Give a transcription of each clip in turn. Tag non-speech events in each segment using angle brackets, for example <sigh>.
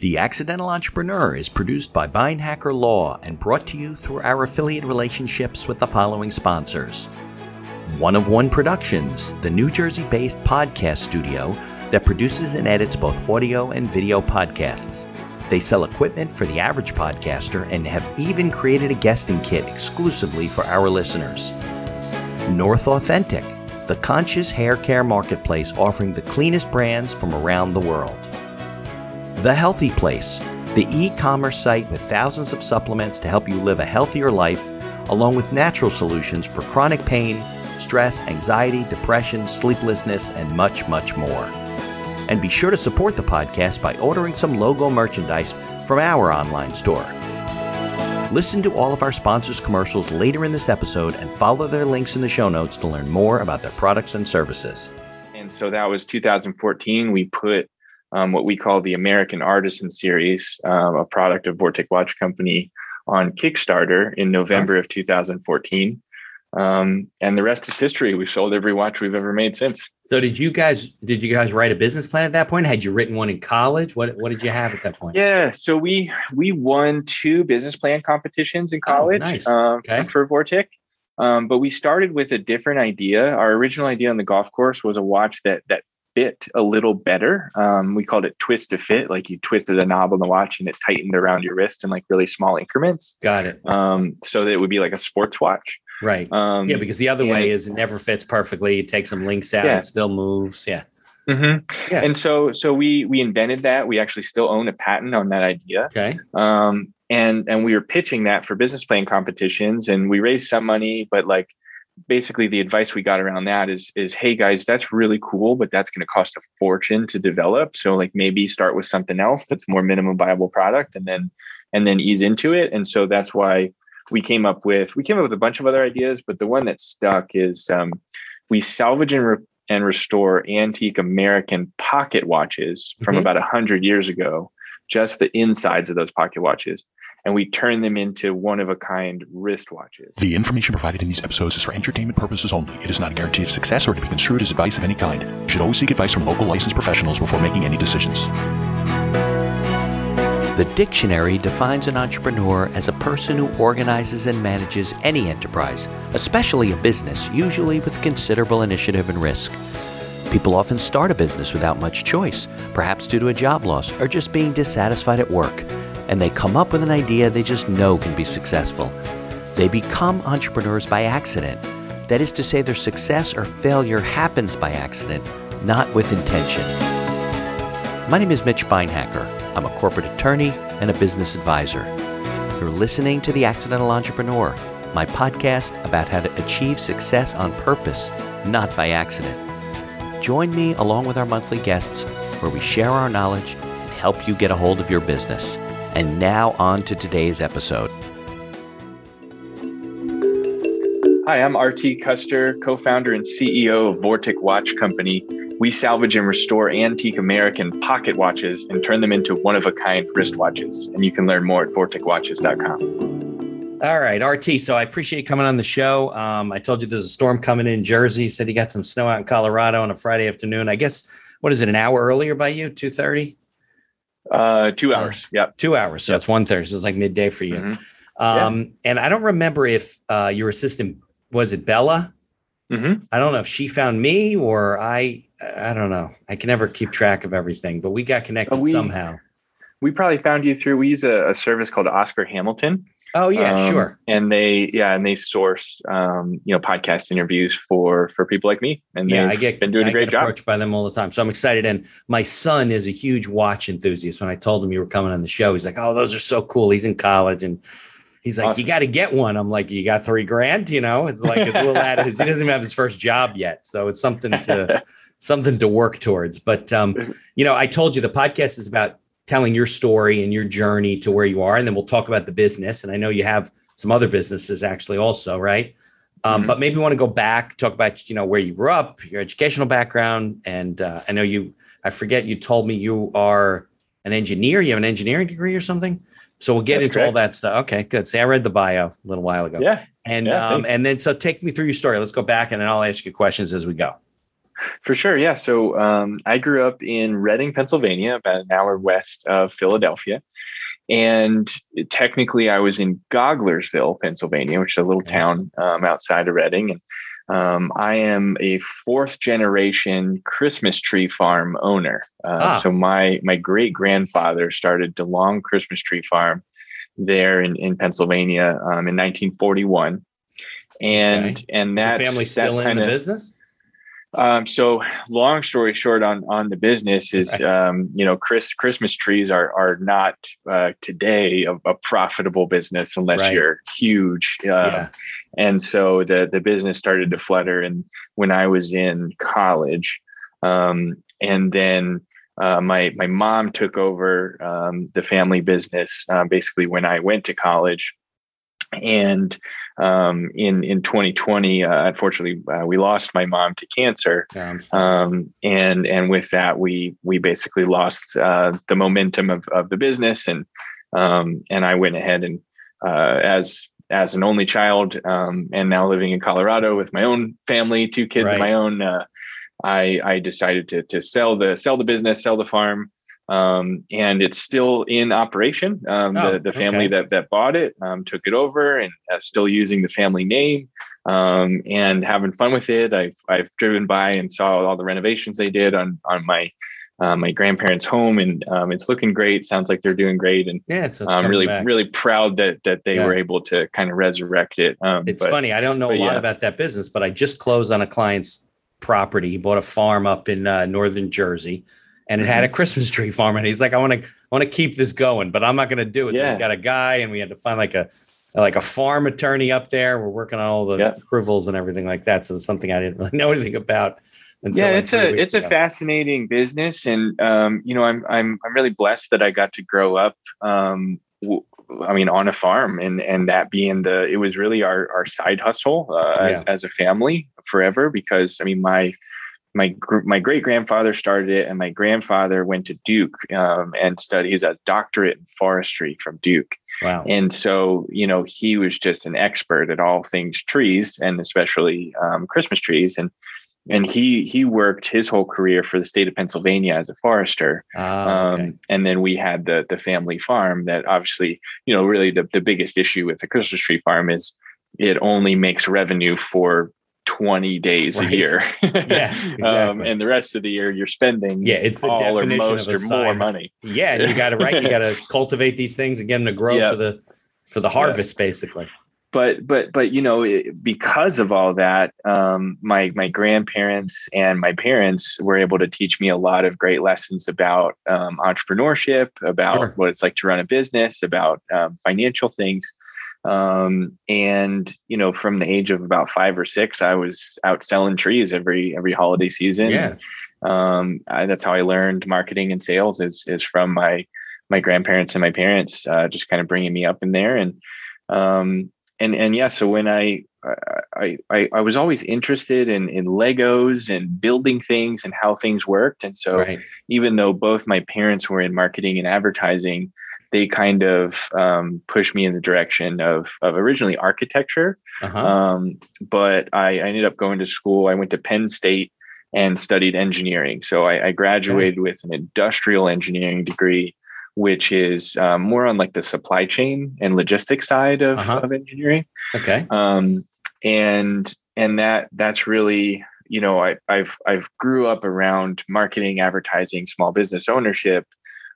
The Accidental Entrepreneur is produced by Beinhacker Law and brought to you through our affiliate relationships with the following sponsors. One of One Productions, the New Jersey based podcast studio that produces and edits both audio and video podcasts. They sell equipment for the average podcaster and have even created a guesting kit exclusively for our listeners. North Authentic, the conscious hair care marketplace offering the cleanest brands from around the world. The Healthy Place, the e commerce site with thousands of supplements to help you live a healthier life, along with natural solutions for chronic pain, stress, anxiety, depression, sleeplessness, and much, much more. And be sure to support the podcast by ordering some logo merchandise from our online store. Listen to all of our sponsors' commercials later in this episode and follow their links in the show notes to learn more about their products and services. And so that was 2014. We put um, what we call the American Artisan Series, uh, a product of Vortic Watch Company, on Kickstarter in November of 2014. Um, and the rest is history. We sold every watch we've ever made since. So did you guys did you guys write a business plan at that point? Had you written one in college? What what did you have at that point? Yeah, so we we won two business plan competitions in oh, college oh, nice. um, okay. for Vortic. Um, but we started with a different idea. Our original idea on the golf course was a watch that that fit a little better. Um, we called it twist to fit, like you twisted a knob on the watch and it tightened around your wrist in like really small increments. Got it. Um, so that it would be like a sports watch. Right. Um, yeah, because the other way is it never fits perfectly. You take some links out, yeah. it still moves. Yeah. Mm-hmm. Yeah. And so, so we we invented that. We actually still own a patent on that idea. Okay. Um, and and we were pitching that for business plan competitions, and we raised some money, but like basically the advice we got around that is is hey guys that's really cool but that's going to cost a fortune to develop so like maybe start with something else that's more minimum viable product and then and then ease into it and so that's why we came up with we came up with a bunch of other ideas, but the one that stuck is um, we salvage and, re- and restore antique American pocket watches from mm-hmm. about a hundred years ago, just the insides of those pocket watches. And we turn them into one of a kind wristwatches. The information provided in these episodes is for entertainment purposes only. It is not a guarantee of success or to be construed as advice of any kind. You should always seek advice from local licensed professionals before making any decisions. The dictionary defines an entrepreneur as a person who organizes and manages any enterprise, especially a business, usually with considerable initiative and risk. People often start a business without much choice, perhaps due to a job loss or just being dissatisfied at work, and they come up with an idea they just know can be successful. They become entrepreneurs by accident. That is to say, their success or failure happens by accident, not with intention. My name is Mitch Beinhacker. I'm a corporate attorney and a business advisor. You're listening to The Accidental Entrepreneur, my podcast about how to achieve success on purpose, not by accident. Join me along with our monthly guests where we share our knowledge and help you get a hold of your business. And now on to today's episode. Hi, I'm RT Custer, co founder and CEO of Vortic Watch Company we salvage and restore antique American pocket watches and turn them into one of a kind wristwatches. And you can learn more at vorticwatches.com. All right, RT. So I appreciate you coming on the show. Um, I told you there's a storm coming in Jersey. You said you got some snow out in Colorado on a Friday afternoon. I guess what is it? An hour earlier by you? Two thirty. Uh, two hours. Uh, yep. Two hours. So yep. it's one thirty. So it's like midday for you. Mm-hmm. Um, yeah. and I don't remember if uh, your assistant was it Bella. Mm-hmm. I don't know if she found me or I I don't know. I can never keep track of everything, but we got connected we, somehow. We probably found you through. We use a, a service called Oscar Hamilton. Oh yeah, um, sure. And they yeah, and they source um, you know podcast interviews for for people like me. And yeah, I get been doing I a great job. Approached by them all the time, so I'm excited. And my son is a huge watch enthusiast. When I told him you were coming on the show, he's like, "Oh, those are so cool." He's in college and. He's like, awesome. you got to get one. I'm like, you got three grand, you know? It's like it's a little out of his, he doesn't even have his first job yet. So it's something to <laughs> something to work towards. But um, <laughs> you know, I told you the podcast is about telling your story and your journey to where you are, and then we'll talk about the business. And I know you have some other businesses actually also, right? Um, mm-hmm. But maybe you want to go back, talk about you know where you grew up, your educational background, and uh, I know you. I forget you told me you are an engineer. You have an engineering degree or something. So we'll get That's into correct. all that stuff. Okay, good. See, I read the bio a little while ago. Yeah. And yeah, um, and then so take me through your story. Let's go back and then I'll ask you questions as we go. For sure, yeah. So um, I grew up in Reading, Pennsylvania, about an hour west of Philadelphia, and technically I was in Gouglersville, Pennsylvania, which is a little town um, outside of Reading, and um, I am a fourth generation Christmas tree farm owner. Uh, ah. So my my great grandfather started DeLong Christmas Tree Farm there in, in Pennsylvania um, in 1941, and okay. and that family still that in the business. Um, so long story short on on the business is um, you know Chris Christmas trees are are not uh, today a, a, profitable business unless right. you're huge. Uh, yeah. And so the the business started to flutter. And when I was in college, um, and then uh, my my mom took over um, the family business uh, basically when I went to college, and um, in in 2020, uh, unfortunately, uh, we lost my mom to cancer, um, and and with that, we we basically lost uh, the momentum of of the business, and um, and I went ahead and uh, as as an only child, um, and now living in Colorado with my own family, two kids right. of my own, uh, I I decided to to sell the sell the business, sell the farm, um, and it's still in operation. Um, oh, the, the family okay. that that bought it um, took it over and uh, still using the family name um, and having fun with it. I've I've driven by and saw all the renovations they did on on my uh, my grandparents' home, and um, it's looking great. Sounds like they're doing great, and yeah, so I'm really back. really proud that that they yeah. were able to kind of resurrect it. Um, it's but, funny. I don't know a lot yeah. about that business, but I just closed on a client's property. He bought a farm up in uh, northern Jersey and it had a mm-hmm. Christmas tree farm. And he's like, I want to, I want to keep this going, but I'm not going to do it. Yeah. So he's got a guy, and we had to find like a, like a farm attorney up there. We're working on all the yeah. approvals and everything like that. So it's something I didn't really <laughs> know anything about. yeah, it's a it's ago. a fascinating business, and um, you know, I'm I'm I'm really blessed that I got to grow up. Um, w- I mean, on a farm, and and that being the it was really our our side hustle uh, yeah. as as a family forever. Because I mean, my my my great grandfather started it, and my grandfather went to Duke um, and studied. He's a doctorate in forestry from Duke. Wow! And so you know he was just an expert at all things trees, and especially um, Christmas trees. And and he he worked his whole career for the state of Pennsylvania as a forester. Oh, okay. um, and then we had the the family farm that obviously you know really the the biggest issue with the Christmas tree farm is it only makes revenue for 20 days right. a year. <laughs> <laughs> yeah, um, exactly. um, and the rest of the year you're spending yeah, it's the all or most or more money. Yeah, and you got to right, you got to <laughs> cultivate these things and get them to grow yep. for the for the harvest, yeah. basically. But but but you know because of all that, um, my my grandparents and my parents were able to teach me a lot of great lessons about um, entrepreneurship, about sure. what it's like to run a business, about um, financial things um, and you know from the age of about five or six i was out selling trees every every holiday season yeah um, I, that's how i learned marketing and sales is is from my my grandparents and my parents uh, just kind of bringing me up in there and um, and and yeah so when i I, I, I was always interested in, in Legos and building things and how things worked. And so right. even though both my parents were in marketing and advertising, they kind of um, pushed me in the direction of, of originally architecture. Uh-huh. Um, but I, I, ended up going to school. I went to Penn State and studied engineering. So I, I graduated okay. with an industrial engineering degree, which is um, more on like the supply chain and logistics side of, uh-huh. of engineering. Okay. Um, and and that that's really you know I, I've I've grew up around marketing, advertising, small business ownership,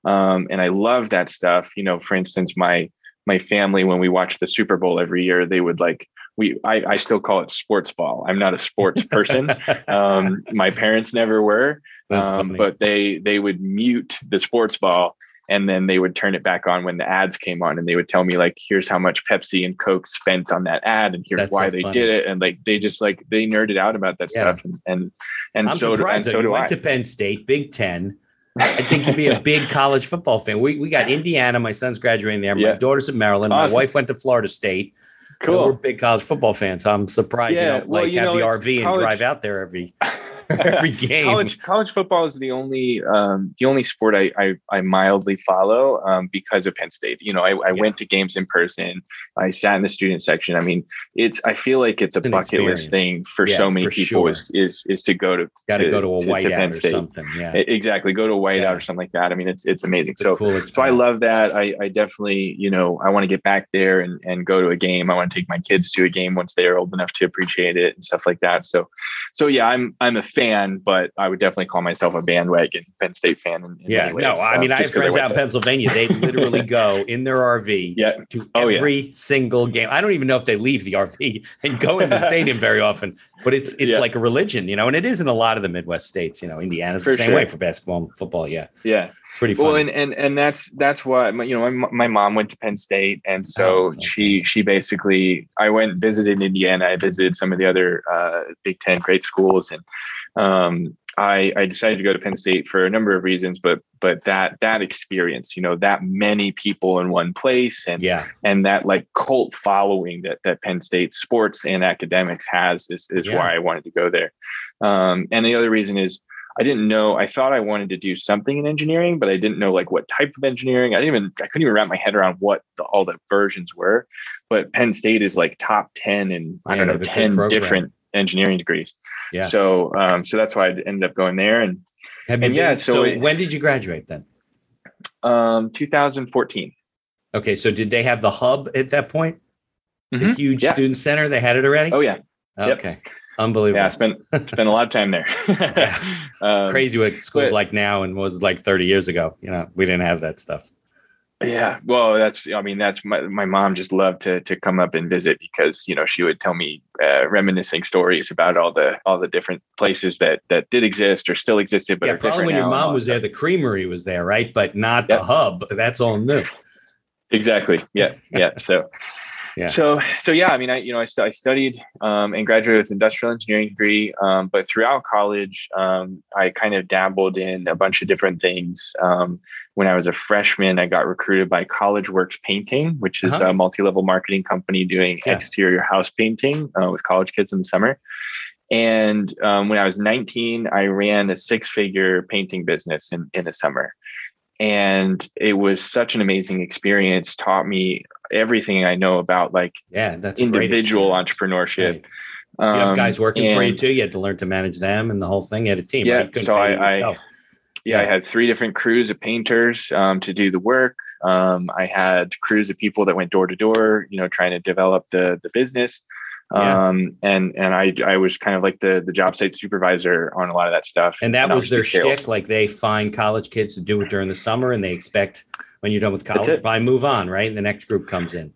um, and I love that stuff. You know, for instance, my my family when we watch the Super Bowl every year, they would like we I, I still call it sports ball. I'm not a sports <laughs> person. um, my parents never were, um, but they they would mute the sports ball and then they would turn it back on when the ads came on and they would tell me like here's how much pepsi and coke spent on that ad and here's That's why so they funny. did it and like they just like they nerded out about that yeah. stuff and and, and so do, and so do went I. to penn state big 10 I think you'd be a <laughs> big college football fan. We, we got Indiana. My son's graduating there. My daughter's in Maryland. Awesome. My wife went to Florida State. Cool. So we're big college football fans. So I'm surprised yeah. you don't well, like you have know, the RV college, and drive out there every. <laughs> every <laughs> game. college college football is the only um, the only sport I I, I mildly follow um, because of Penn State. You know, I, I Yeah. went to games in person. I sat in the student section. I mean, it's I feel like it's a bucket list thing for Yeah, so many for people sure. is is is to go to Got to go to a to whiteout Penn or State. something. Yeah. Exactly go to a whiteout Yeah. or something like that. I mean, it's it's amazing. It's So cool so I love that. I, I definitely, you know, I want to get back there and, and go to a game. I want to take my kids to a game once they are old enough to appreciate it and stuff like that. So, so yeah, I'm I'm a fan, but I would definitely call myself a bandwagon Penn State fan. In, in Yeah, no, I um, mean, I have friends went out in. Pennsylvania. They literally <laughs> go in their RV Yeah. to Oh, yeah. every single game. I don't even know if they leave the RV <laughs> and go in the stadium very often, but it's it's Yeah. like a religion, you know, and it is in a lot of the Midwest states. You know, Indiana's the same sure. way for basketball and football. Yeah, Yeah. It's pretty fun. Well, and, and and that's that's what my- you know. My, my mom went to Penn State, and so Oh, that's she she basically. I went and visited Indiana. I visited some of the other uh, Big Ten great schools, and um, I I decided to go to Penn State for a number of reasons. But but that that experience, you know, that many people in one place, and yeah, and that like cult following that that Penn State sports and academics has is is Yeah. why I wanted to go there. Um, and the other reason is I didn't know. I thought I wanted to do something in engineering, but I didn't know like what type of engineering. I didn't even. I couldn't even wrap my head around what the, all the versions were. But Penn State is like top ten and I don't know have a good ten different engineering degrees. Yeah. So um, so that's why I ended up going there. And have and yeah, been- so so it- when did you graduate then? um, 2014. Okay, so did they have the hub at that point? The Mhm. huge Yeah. student center, they had it already. Oh yeah, yep. Unbelievable. yeah. I spent spent a lot of time there. <laughs> <laughs> um, Crazy what schools but- like now and was like 30 years ago. You know, we didn't have that stuff. Yeah, well, that's I mean that's my my mom just loved to to come up and visit because you know she would tell me uh, reminiscing stories about all the all the different places that that did exist or still existed, but yeah, probably when your now and all mom was there, the creamery was there, right? But not the hub. That's all new. Exactly. Yeah. Yeah. So, Yeah. so, so yeah. I mean, I you know I, stu- I studied um, and graduated with industrial engineering degree, um, but throughout college, um, I kind of dabbled in a bunch of different things. Um, when I was a freshman, I got recruited by College Works Painting, which is Uh-huh. a multi-level marketing company doing Yeah. exterior house painting uh, with college kids in the summer. And um, when I was 19, I ran a six-figure painting business in in the summer and it was such an amazing experience taught me everything i know about like Yeah, that's individual entrepreneurship Right. You have Um, guys working for you too. You had to learn to manage them and the whole thing. You had a team. Yeah, right? So I- I- yourself. yeah, i had three different crews of painters um, to do the work um, i had crews of people that went door to door you know trying to develop the the business Yeah. um, and and i i was kind of like the the job site supervisor on a lot of that stuff and that was their sales. shtick. Like they find college kids to do it during the summer, and they expect when you're done with college, probably move on, right? And the next group comes in.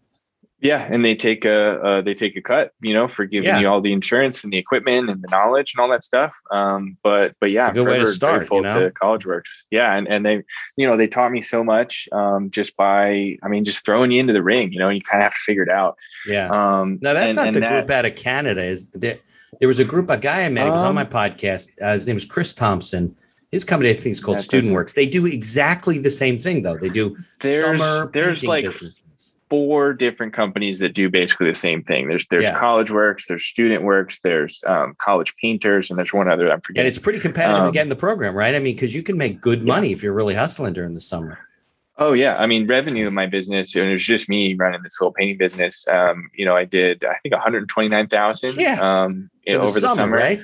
Yeah, and they take a uh, they take a cut, you know, for giving Yeah. you all the insurance and the equipment and the knowledge and all that stuff. Um, but but yeah, good way to start, grateful you know? to College Works. Yeah, and and they, you know, they taught me so much um, just by, I mean, just throwing you into the ring. You know, you kind of have to figure it out. Yeah. Um, No, that's and- not and the that- group out of Canada. Is there? There was a group, a guy I met. He was on Um, my podcast. Uh, his name was Chris Thompson. His company, I think, is called Student Works. They do exactly the same thing, though. They do There's summer there's like businesses. Four different companies that do basically the same thing. There's there's Yeah. College Works, there's Student Works, there's um, College Painters, and there's one other I'm forgetting. and it's pretty competitive to Um, get in the program, right? I mean, because you can make good money if you're really hustling during the summer. Oh yeah, I mean revenue in my business, and it was just me running this little painting business. Um, you know, I did I think one hundred twenty nine thousand. Yeah. Um, For over the summer, right?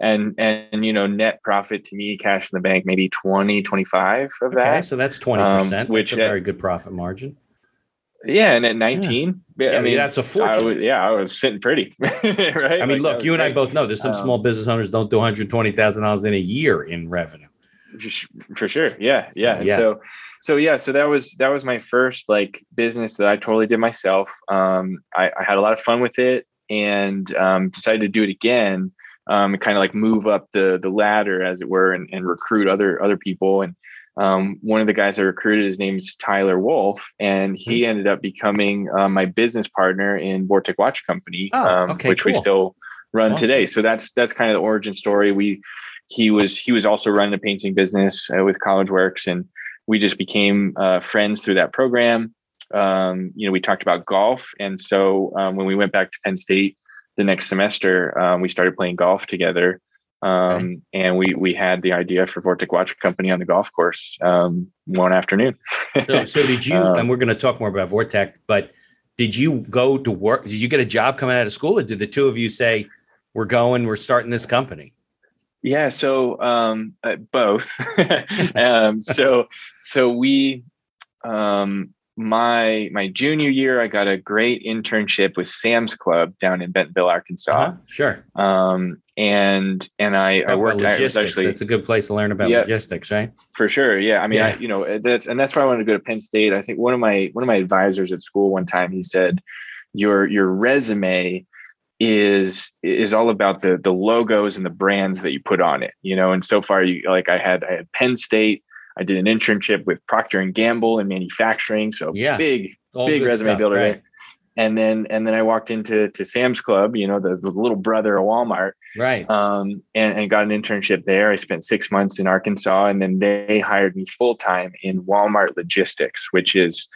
and and you know net profit to me, cash in the bank, maybe 20, 25 of Okay, that. so that's twenty percent, Um, which, is a uh, very good profit margin. Yeah, and at nineteen, yeah, Yeah, I mean that's a I fortune. was, yeah, I was sitting pretty, <laughs> right? I mean, Like, look, you and I both know there's some Um, small business owners don't do one hundred twenty thousand dollars in a year in revenue. for sure yeah yeah and Yeah. so so yeah so that was that was my first like business that i totally did myself um i, I had a lot of fun with it and um decided to do it again um and kind of like move up the the ladder as it were and, and recruit other other people and um, one of the guys I recruited, his name's Tyler Wolf, and he Mm-hmm. ended up becoming uh, my business partner in Vortic Watch Company, Oh, um, okay, which we still run Awesome. today. So that's that's kind of the origin story. We he was he was also running a painting business uh, with College Works, and we just became uh, friends through that program. Um, you know, we talked about golf, and so um, when we went back to Penn State the next semester, um, we started playing golf together. Um, and we we had the idea for Vortic Watch Company on the golf course um, one afternoon. so, <laughs> so did you? Um, and we're going to talk more about Vortic, but did you go to work? Did you get a job coming out of school, or did the two of you say, "We're going, we're starting this company"? Yeah, so um, uh, both. <laughs> um, so so we um, my my junior year, I got a great internship with Sam's Club down in Bentonville, Arkansas. Uh-huh, Sure. Um, and and I, I worked. I logistics. actually That's a good place to learn about Yeah. logistics, right? for sure. Yeah, I mean, I, you know, that's and that's why I wanted to go to Penn State. I think one of my one of my advisors at school one time he said, your your resume is is all about the the logos and the brands that you put on it. You know, and so far you like I had I had Penn State. I did an internship with Procter and Gamble in manufacturing. So Yeah. big All big resume stuff, builder right? And then and then I walked into to Sam's Club, you know, the, the little brother of Walmart, Right. um, and, and got an internship there. I spent six months in Arkansas, and then they hired me full time in Walmart logistics, which is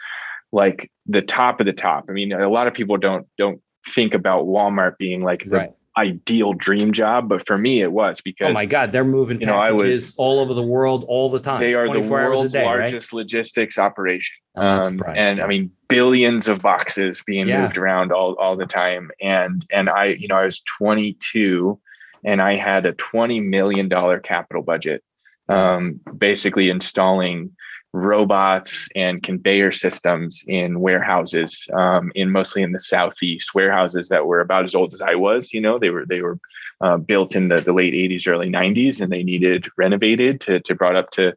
like the top of the top. I mean, a lot of people don't don't think about Walmart being like the Right. Ideal dream job, but for me, it was because Oh my God, they're moving you know, I was- packages all over the world all the time. they are the 24 hours a world's day, right? largest logistics operation. Um, and I mean, billions of boxes being Yeah. moved around all, all the time. And, and I, you know, I was 22 and I had a $20 million capital budget, um, basically installing robots and conveyor systems in warehouses, um, in mostly in the Southeast warehouses that were about as old as I was, you know, they were, they were, uh, built in the, the late 80s, early 90s, and they needed renovated to, to brought up to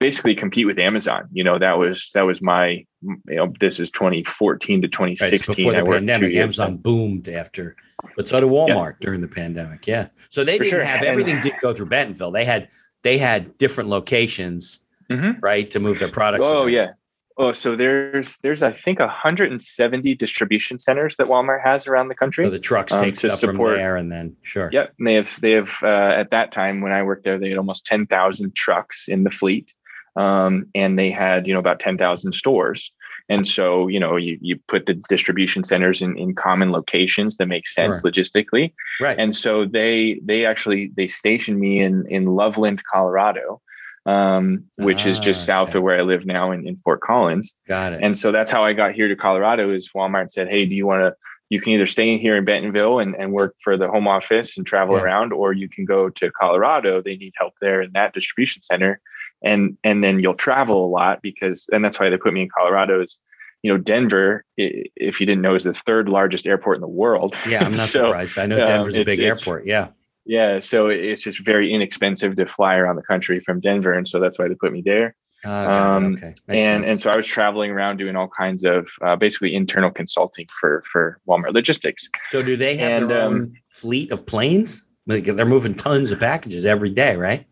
basically compete with Amazon. You know, that was that was my you know, this is 2014 to 2016 Right, so 2016. before the pandemic. Amazon boomed after, but so did Walmart during the pandemic. Yeah. So they For didn't sure. have everything didn't go through Bentonville. They had they had different locations, Mhm. right, to move their products. Oh around. yeah. Oh, so there's there's I think 170 distribution centers that Walmart has around the country. So the trucks Um, take to stuff support- from there, and then sure. Yep, and they have they have uh, at that time when I worked there, they had almost ten thousand trucks in the fleet, um, and they had you know about ten thousand stores. And so you know you you put the distribution centers in, in common locations that make sense logistically. Right. And so they they actually they stationed me in in Loveland, Colorado, um, which is just Ah, south okay. of where I live now in, in Fort Collins. Got it. And so that's how I got here to Colorado is Walmart said, Hey, do you want to, you can either stay in here in Bentonville and, and work for the home office and travel Yeah. around, or you can go to Colorado. They need help there in that distribution center. And, and then you'll travel a lot because, and that's why they put me in Colorado is, you know, Denver, if you didn't know, is the third largest airport in the world. yeah, I'm <laughs> not So, surprised. I know um, Denver's a big airport. Yeah. Yeah. So it's just very inexpensive to fly around the country from Denver. And so that's why they put me there. Uh. Um, okay. Makes and sense. and so I was traveling around doing all kinds of uh, basically internal consulting for for Walmart Logistics. so do they have and, their um, own fleet of planes? Like they're moving tons of packages every day, right?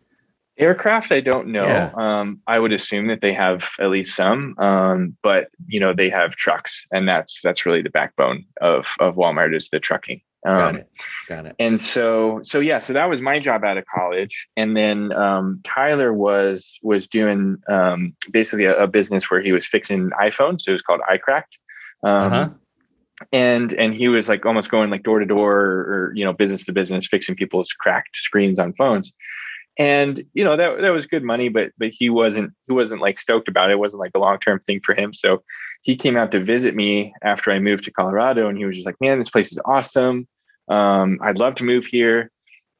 Aircraft, I don't know. Yeah. Um, I would assume that they have at least some, um, but you know they have trucks, and that's that's really the backbone of of Walmart is the trucking. Got Um, it. Got it. and so so yeah so that was my job out of college and then um, tyler was was doing um, basically a, a business where he was fixing iphones so it was called icracked um, Uh-huh. and and he was like almost going like door to door or you know business to business fixing people's cracked screens on phones and you know that that was good money but but he wasn't he wasn't like stoked about it, it wasn't like a long-term thing for him. So he came out to visit me after i moved to colorado and he was just like man this place is awesome. Um, i'd love to move here.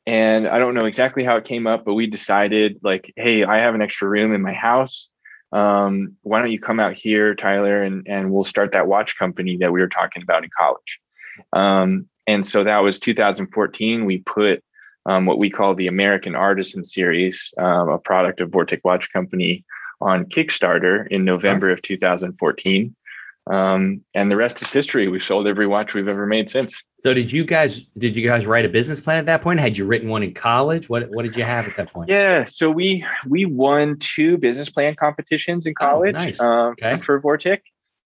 And i don't know exactly how it came up but we decided like hey i have an extra room in my house. Um, why don't you come out here tyler and and we'll start that watch company that we were talking about in college. Um, and so that was 2014 we put um, what we call the American Artisan Series, um, a product of Vortic Watch Company, on Kickstarter in November of 2014. Um, and the rest is history. We've sold every watch we've ever made since. So did you guys did you guys write a business plan at that point? Had you written one in college? What what did you have at that point? Yeah, so we we won two business plan competitions in Oh, college nice. um, Okay. for Vortic.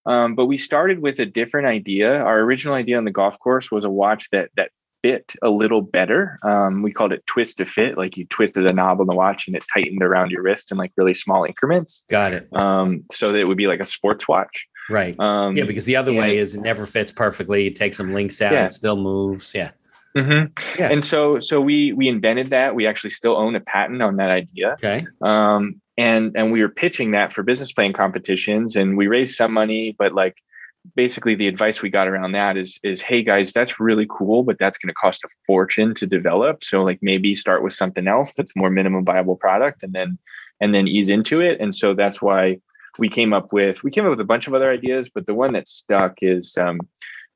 Um, but we started with a different idea. Our original idea on the golf course was a watch that that fit a little better. Um, we called it twist to fit, like you twisted a knob on the watch and it tightened around your wrist in like really small increments. Got it. Um, so that it would be like a sports watch. Right. Um, yeah, because the other way is it never fits perfectly. You take some links out, Yeah. it still moves. Yeah. Mm-hmm. Yeah. And so so we we invented that. We actually still own a patent on that idea. Okay. Um, and and we were pitching that for business plan competitions, and we raised some money, but like basically the advice we got around that is is hey guys that's really cool but that's going to cost a fortune to develop so like maybe start with something else that's more minimum viable product and then and then ease into it and so that's why we came up with we came up with a bunch of other ideas but the one that stuck is um,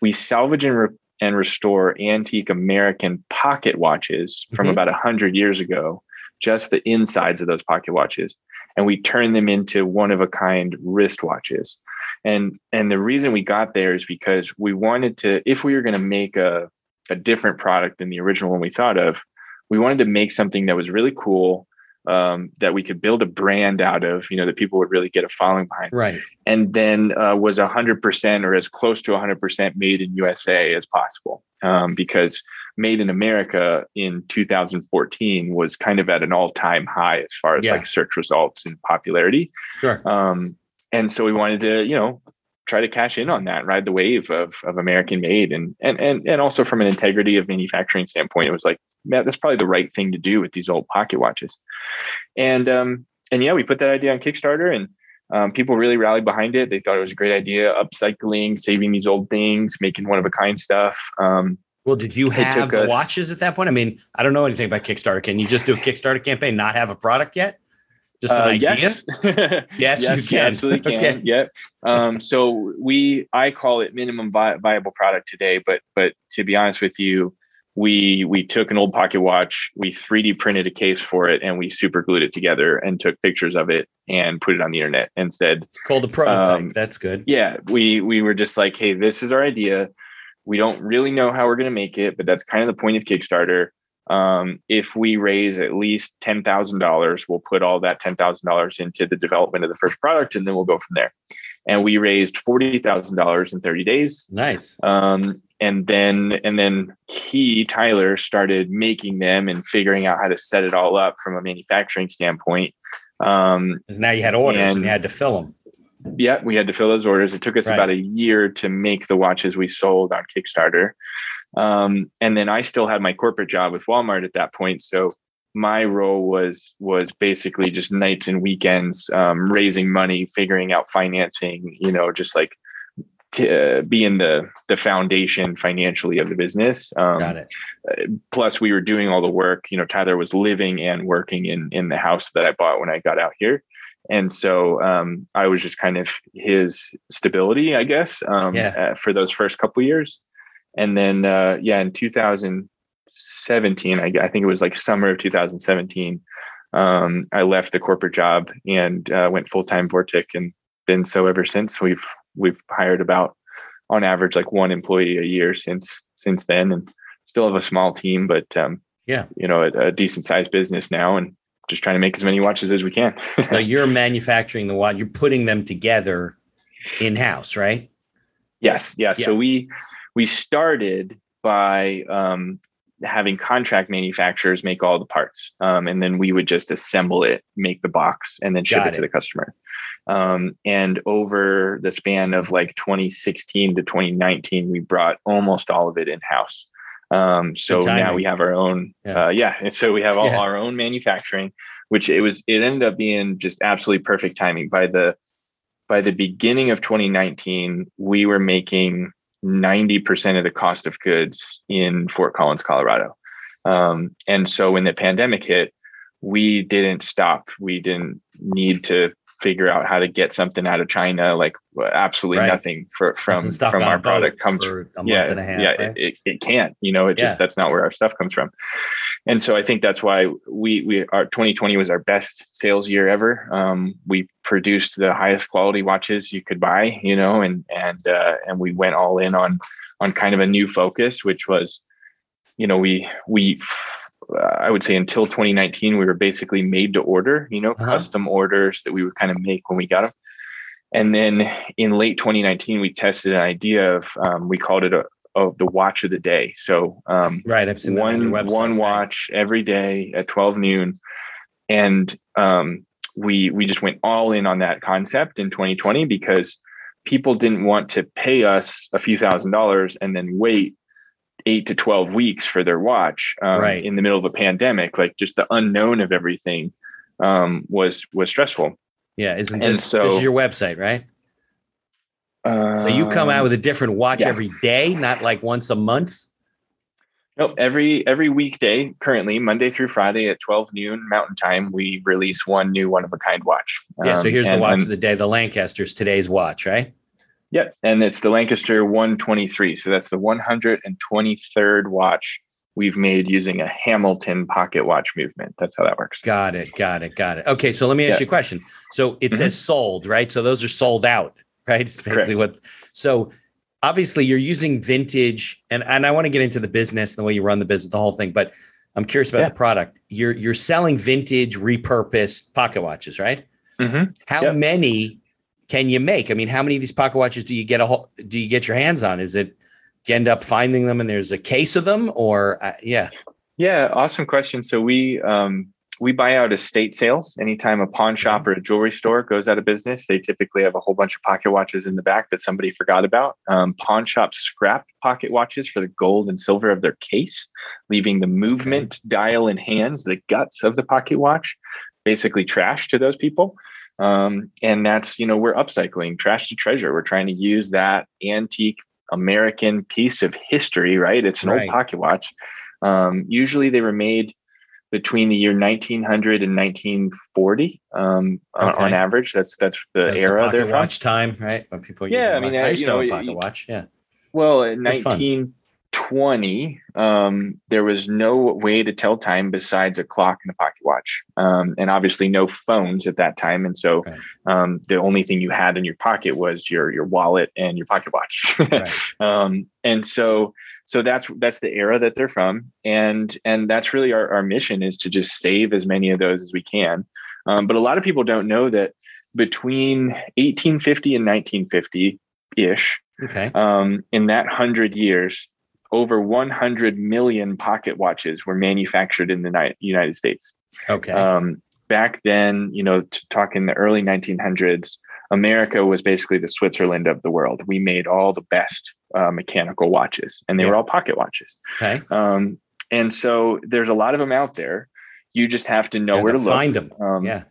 we salvage and re- and restore antique American pocket watches from mm-hmm. about 100 years ago, just the insides of those pocket watches, and we turn them into one of a kind wristwatches. And and the reason we got there is because we wanted to, if we were going to make a, a different product than the original one we thought of, we wanted to make something that was really cool um, that we could build a brand out of, you know, that people would really get a following behind. Right. And then uh, was 100% or as close to 100% made in USA as possible. Um, because made in America in 2014 was kind of at an all time high as far as yeah. like search results and popularity. Sure. Um, and so we wanted to, you know, try to cash in on that, ride the wave of, of American made. And, and, and, and also from an integrity of manufacturing standpoint, it was like, man, that's probably the right thing to do with these old pocket watches. And um, and yeah, we put that idea on Kickstarter and um, people really rallied behind it. They thought it was a great idea, upcycling, saving these old things, making one of a kind stuff. Um, well, did you have the us, watches at that point? I mean, I don't know anything about Kickstarter. Can you just do a Kickstarter campaign, not have a product yet? Just an uh, idea? Yes, <laughs> yes, yes, you can. absolutely can. Okay. Yep. Um, so we, I call it minimum vi- viable product today, but but to be honest with you, we we took an old pocket watch, we 3D printed a case for it, and we super glued it together and took pictures of it and put it on the internet and said it's called a prototype. Um, That's good. Yeah, we we were just like, hey, this is our idea. We don't really know how we're going to make it, but that's kind of the point of Kickstarter. Um, if we raise at least ten thousand dollars, we'll put all that ten thousand dollars into the development of the first product, and then we'll go from there. And we raised forty thousand dollars in thirty days. Nice. Um, and then and then he tyler started making them and figuring out how to set it all up from a manufacturing standpoint um now you had orders and, and, you had to fill them yeah we had to fill those orders it took us right. about a year to make the watches we sold on kickstarter um and then i still had my corporate job with walmart at that point so my role was was basically just nights and weekends um, raising money figuring out financing you know just like to be in the the foundation financially of the business. Um, Got it. Uh, plus, we were doing all the work. You know, Tyler was living and working in in the house that I bought when I got out here, and so um, I was just kind of his stability, I guess, um, yeah. uh, for those first couple years. And then, uh, yeah, in 2017, I, I, think it was like summer of 2017, um, I left the corporate job and uh, went full time Vortic, and been so ever since. We've we've hired about on average like one employee a year since since then and still have a small team but um, yeah you know a, a, decent sized business now and just trying to make as many watches as we can <laughs> so you're manufacturing the watch you're putting them together in house right yes yeah. yeah so we we started by um, having contract manufacturers make all the parts um, and then we would just assemble it make the box and then ship it, it, to the customer. Um, and over the span of like 2016 to 2019 we brought almost all of it in house um, so now we have our own yeah, uh, yeah. and so we have all yeah. our own manufacturing which it was it ended up being just absolutely perfect timing. By the by the beginning of 2019 we were making 90% of the cost of goods in Fort Collins, Colorado. Um, and so when the pandemic hit, we didn't stop. We didn't need to figure out how to get something out of China. Like absolutely right. nothing for, from from our product comes. yeah, half, yeah, right? it, it can't. You know, it yeah. just that's not where our stuff comes from. And so I think that's why we we our 2020 was our best sales year ever. Um, we produced the highest quality watches you could buy. You know, and and uh, and we went all in on on kind of a new focus, which was, you know, we we I would say until 2019, we were basically made to order, you know, uh-huh. custom orders that we would kind of make when we got them. And then in late 2019, we tested an idea of, um, we called it a, of the watch of the day. So, um, right. I've seen one, on one watch every day at 12 noon. And, um, we, we just went all in on that concept in 2020 because people didn't want to pay us a few thousand dollars and then wait eight to 12 weeks for their watch um, Right. in the middle of a pandemic. Like just the unknown of everything um, was was stressful. Yeah, isn't this so- this is your website, right? Uh, So you come out with a different watch yeah. every day, not like once a month. Nope. Every every weekday, currently Monday through Friday at 12 noon Mountain Time, we release one new one of a kind watch. Yeah. So Um, here's the watch and- of the day, the Lancaster's today's watch, right? Yep, and it's the Lancaster 123. So that's the 123rd watch we've made using a Hamilton pocket watch movement. That's how that works. Got it. Got it. Got it. Okay. So let me ask Yeah. you a question. So it Mhm. says sold, right? So those are sold out, right? It's basically Correct. what. So obviously you're using vintage, and and I want to get into the business and the way you run the business, the whole thing. But I'm curious about Yeah. the product. You're you're selling vintage, repurposed pocket watches, right? Mhm. How Yep. many can you make? I mean, how many of these pocket watches do you get a whole, do you get your hands on? Is it do you end up finding them and there's a case of them, or uh, yeah? Yeah, awesome question. So we um, we buy out estate sales. Anytime a pawn shop or a jewelry store goes out of business, they typically have a whole bunch of pocket watches in the back that somebody forgot about. Um, pawn shops scrap pocket watches for the gold and silver of their case, leaving the movement dial and hands, the guts of the pocket watch, basically trash to those people. Um, and that's you know we're upcycling trash to treasure. We're trying to use that antique American piece of history, right? It's an Right. old pocket watch. Um, usually they were made between the year 1900 and 1940 um, on, Okay. on average. That's that's the That's era pocket they're from. watch time, right? When people Yeah, I mean, I used you to know, have a y- pocket watch. Yeah. Well, in Good fun. 1920, um, there was no way to tell time besides a clock and a pocket watch, um, and obviously no phones at that time. And so, Right. um, the only thing you had in your pocket was your your wallet and your pocket watch. <laughs> Right. um, and so so that's that's the era that they're from and and that's really our, our mission is to just save as many of those as we can um, but a lot of people don't know that between 1850 and 1950 ish Okay. um, in that 100 years over 100 million pocket watches were manufactured in the united states Okay. um, back then, you know, to talk in the early 1900s, America was basically the Switzerland of the world. We made all the best uh, mechanical watches, and they were all pocket watches. okay. Um, and so there's a lot of them out there. You just have to know Yeah, where to look. find them. Um, yeah.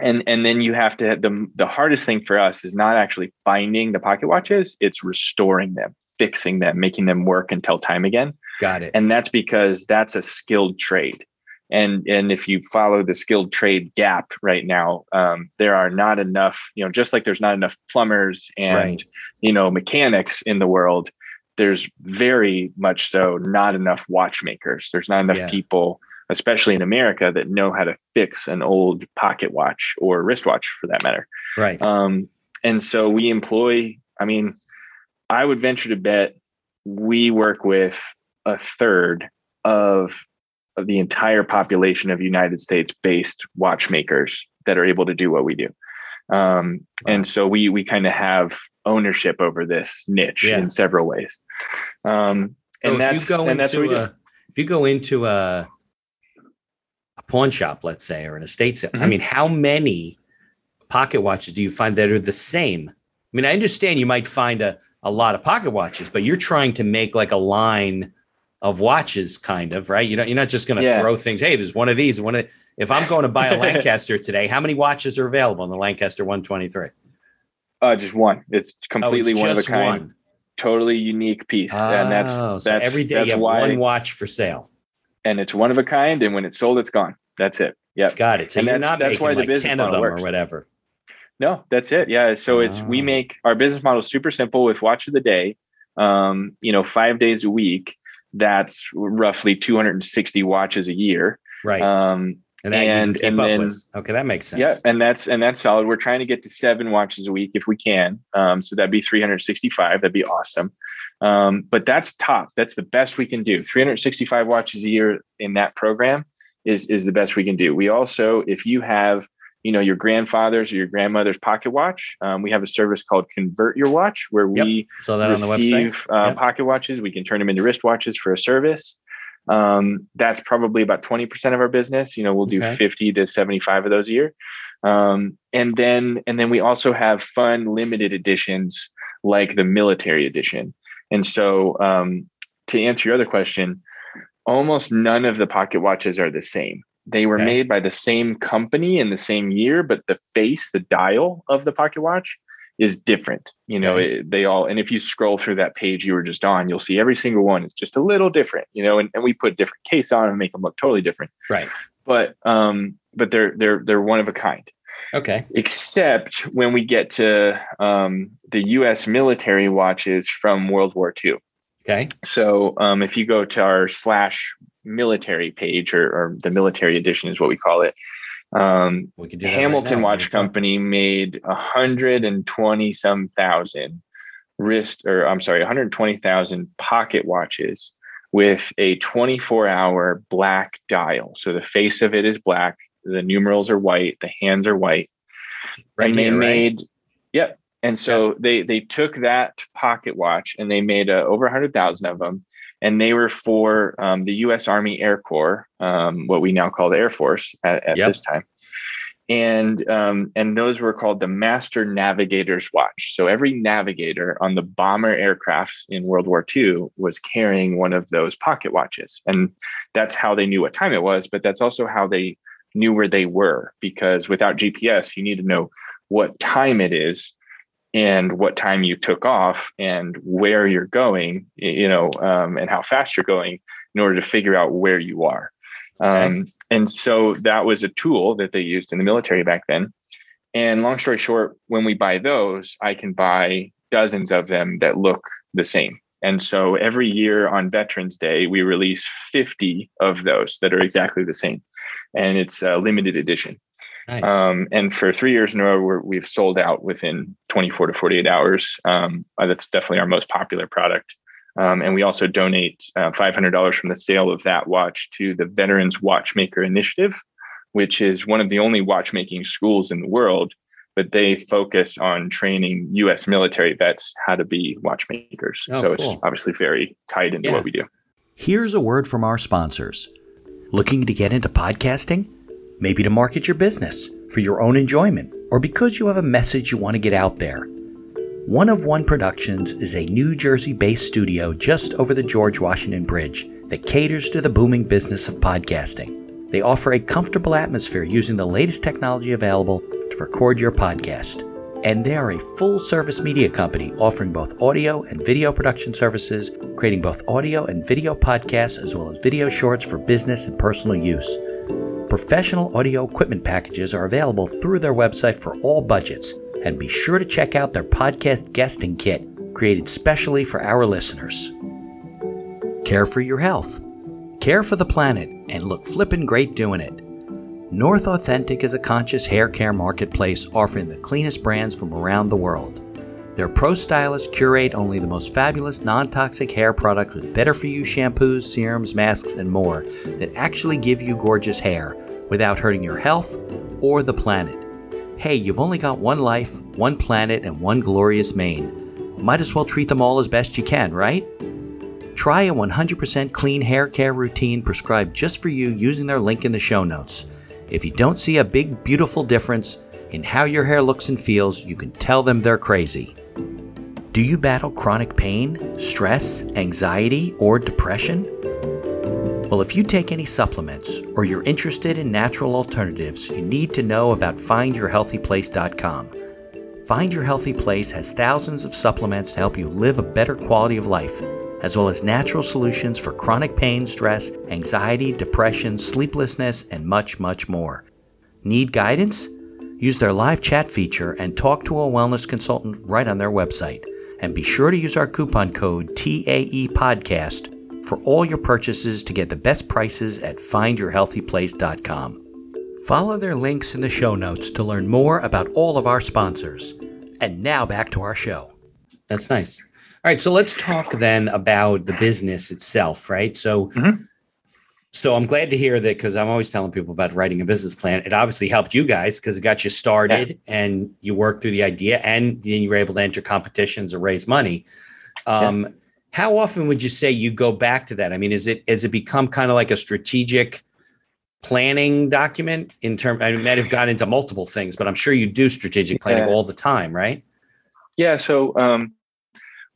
and and then you have to the the hardest thing for us is not actually finding the pocket watches; it's restoring them, fixing them, making them work until time again Got it. and that's because that's a skilled trade and and if you follow the skilled trade gap right now um, there are not enough you know just like there's not enough plumbers and Right. you know mechanics in the world there's very much so not enough watchmakers there's not enough Yeah. people especially in america that know how to fix an old pocket watch or wristwatch for that matter right. um, and so we employ, I mean, I would venture to bet we work with a third of, of the entire population of United States based watchmakers that are able to do what we do. Um, Wow. And so we we kind of have ownership over this niche Yeah. in several ways. Um, So and if that's you go and that's what we into do. a, if you go into a a pawn shop, let's say, or an estate sale, I Mhm. mean, how many pocket watches do you find that are the same? I mean, I understand you might find a, a lot of pocket watches, but you're trying to make like a line of watches, kind of, right? You know, you're not just going to Yeah. throw things. Hey, there's one of these. One of if I'm going to buy a <laughs> Lancaster today, how many watches are available in the Lancaster 123? Uh, just one. It's Oh, completely it's one of a kind, one. totally unique piece, and that's Oh, so that's every day that's you have why one watch for sale. and it's one of a kind. And when it's sold, it's gone. That's it. Yep. Got it. So And you're that's- not that's making why the like business 10 of them works. or whatever. No, that's it. Yeah. So it's we Ah. make our business model super simple with watch of the day. Um, you know, five days a week. That's roughly 260 watches a year. Right. Um, and that you can and- and then- with. Okay, that makes sense. yeah, and that's and that's solid. We're trying to get to seven watches a week if we can. Um, so that'd be 365. That'd be awesome. Um, but that's top. That's the best we can do. 365 watches a year in that program is is the best we can do. We also, if you have, you know, your grandfather's or your grandmother's pocket watch, um, we have a service called Convert Your Watch where Yep. we So that on the website. receive uh, Yep. pocket watches. We can turn them into wristwatches for a service. Um, that's probably about 20% of our business. You know, we'll do Okay. 50 to 75 of those a year. Um, and then, and then we also have fun limited editions like the military edition. And so, um, to answer your other question, almost none of the pocket watches are the same. They were okay. made by the same company in the same year, but the face, the dial of the pocket watch is different. You know, it, they all, and if you scroll through that page you were just on, you'll see every single one is just a little different, you know, and, and we put different case on and make them look totally different. Right. But, um, but they're, they're, they're one of a kind. Okay. Except when we get to um, the US military watches from World War II. Okay. So um, if you go to our slash military page or, or the military edition is what we call it, um, Hamilton right Watch Company made 120 some thousand wrist, or I'm sorry, 120,000 pocket watches with a 24 hour black dial. So the face of it is black, the numerals are white, the hands are white. Right and they made, yep. And so yep. they they took that pocket watch and they made uh, over 100,000 of them and they were for um, the U.S. Army Air Corps, um, what we now call the Air Force at, at yep. this time. And um, and those were called the Master Navigator's Watch. So every navigator on the bomber aircrafts in World War II was carrying one of those pocket watches, and that's how they knew what time it was. But that's also how they knew where they were, because without GPS, you need to know what time it is and what time you took off and where you're going, you know, um, and how fast you're going in order to figure out where you are. Um, And so that was a tool that they used in the military back then. And long story short, when we buy those, I can buy dozens of them that look the same. And so every year on Veterans Day, we release 50 of those that are exactly the same. And it's a limited edition. Nice. Um, and for three years in a row, we have sold out within 24 to 48 hours. Um, uh, that's definitely our most popular product. Um, and we also donate uh, $500 from the sale of that watch to the Veterans Watchmaker Initiative, which is one of the only watchmaking schools in the world. But they focus on training U.S. military vets how to be watchmakers. Oh, so cool. it's obviously very tied into yeah. what we do. Here's a word from our sponsors. Looking to get into podcasting? Maybe to market your business for your own enjoyment or because you have a message you want to get out there. One of One Productions is a New Jersey based studio just over the George Washington Bridge that caters to the booming business of podcasting. They offer a comfortable atmosphere using the latest technology available to record your podcast. And they are a full service media company offering both audio and video production services, creating both audio and video podcasts as well as video shorts for business and personal use. Professional audio equipment packages are available through their website for all budgets, and be sure to check out their podcast guesting kit, created specially for our listeners. Care for your health, care for the planet, and look flippin' great doing it. North Authentic is a conscious hair care marketplace offering the cleanest brands from around the world. Their pro stylists curate only the most fabulous non toxic hair products with better for you shampoos, serums, masks, and more that actually give you gorgeous hair without hurting your health or the planet. Hey, you've only got one life, one planet, and one glorious mane. Might as well treat them all as best you can, right? Try a 100% clean hair care routine prescribed just for you using their link in the show notes. If you don't see a big, beautiful difference in how your hair looks and feels, you can tell them they're crazy. Do you battle chronic pain, stress, anxiety, or depression? Well, if you take any supplements or you're interested in natural alternatives, you need to know about findyourhealthyplace.com. Find Your Healthy Place has thousands of supplements to help you live a better quality of life, as well as natural solutions for chronic pain, stress, anxiety, depression, sleeplessness, and much, much more. Need guidance? Use their live chat feature and talk to a wellness consultant right on their website. And be sure to use our coupon code TAE Podcast for all your purchases to get the best prices at findyourhealthyplace.com. Follow their links in the show notes to learn more about all of our sponsors. And now back to our show. That's nice. All right, so let's talk then about the business itself, right? So mm-hmm. So I'm glad to hear that because I'm always telling people about writing a business plan. It obviously helped you guys because it got you started yeah. and you worked through the idea and then you were able to enter competitions or raise money. Um, yeah. How often would you say you go back to that? I mean, is it has it become kind of like a strategic planning document in terms? I might have got into multiple things, but I'm sure you do strategic planning yeah. all the time, right? Yeah. So um,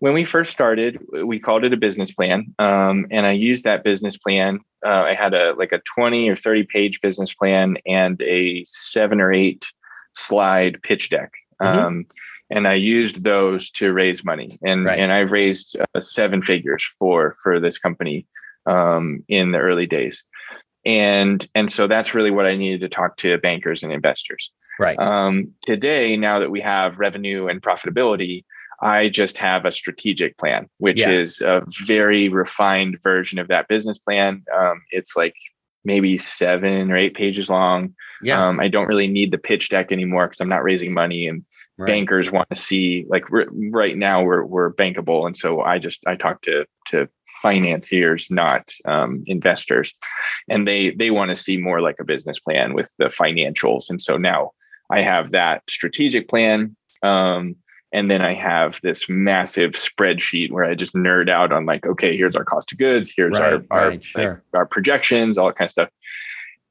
when we first started, we called it a business plan, um, and I used that business plan. Uh, I had a like a twenty or thirty page business plan and a seven or eight slide pitch deck, mm-hmm. um, and I used those to raise money. and right. And I raised uh, seven figures for for this company um, in the early days, and and so that's really what I needed to talk to bankers and investors. Right. Um, today, now that we have revenue and profitability I just have a strategic plan, which yeah. is a very refined version of that business plan. Um, it's like maybe seven or eight pages long. Yeah. Um, I don't really need the pitch deck anymore because I'm not raising money and right. bankers want to see like right now we're we're bankable, and so I just I talk to to financiers, not um, investors, and they they want to see more like a business plan with the financials, and so now I have that strategic plan. Um, and then I have this massive spreadsheet where I just nerd out on like, okay, here's our cost of goods, here's right, our our, right, sure. like, our projections, all that kind of stuff.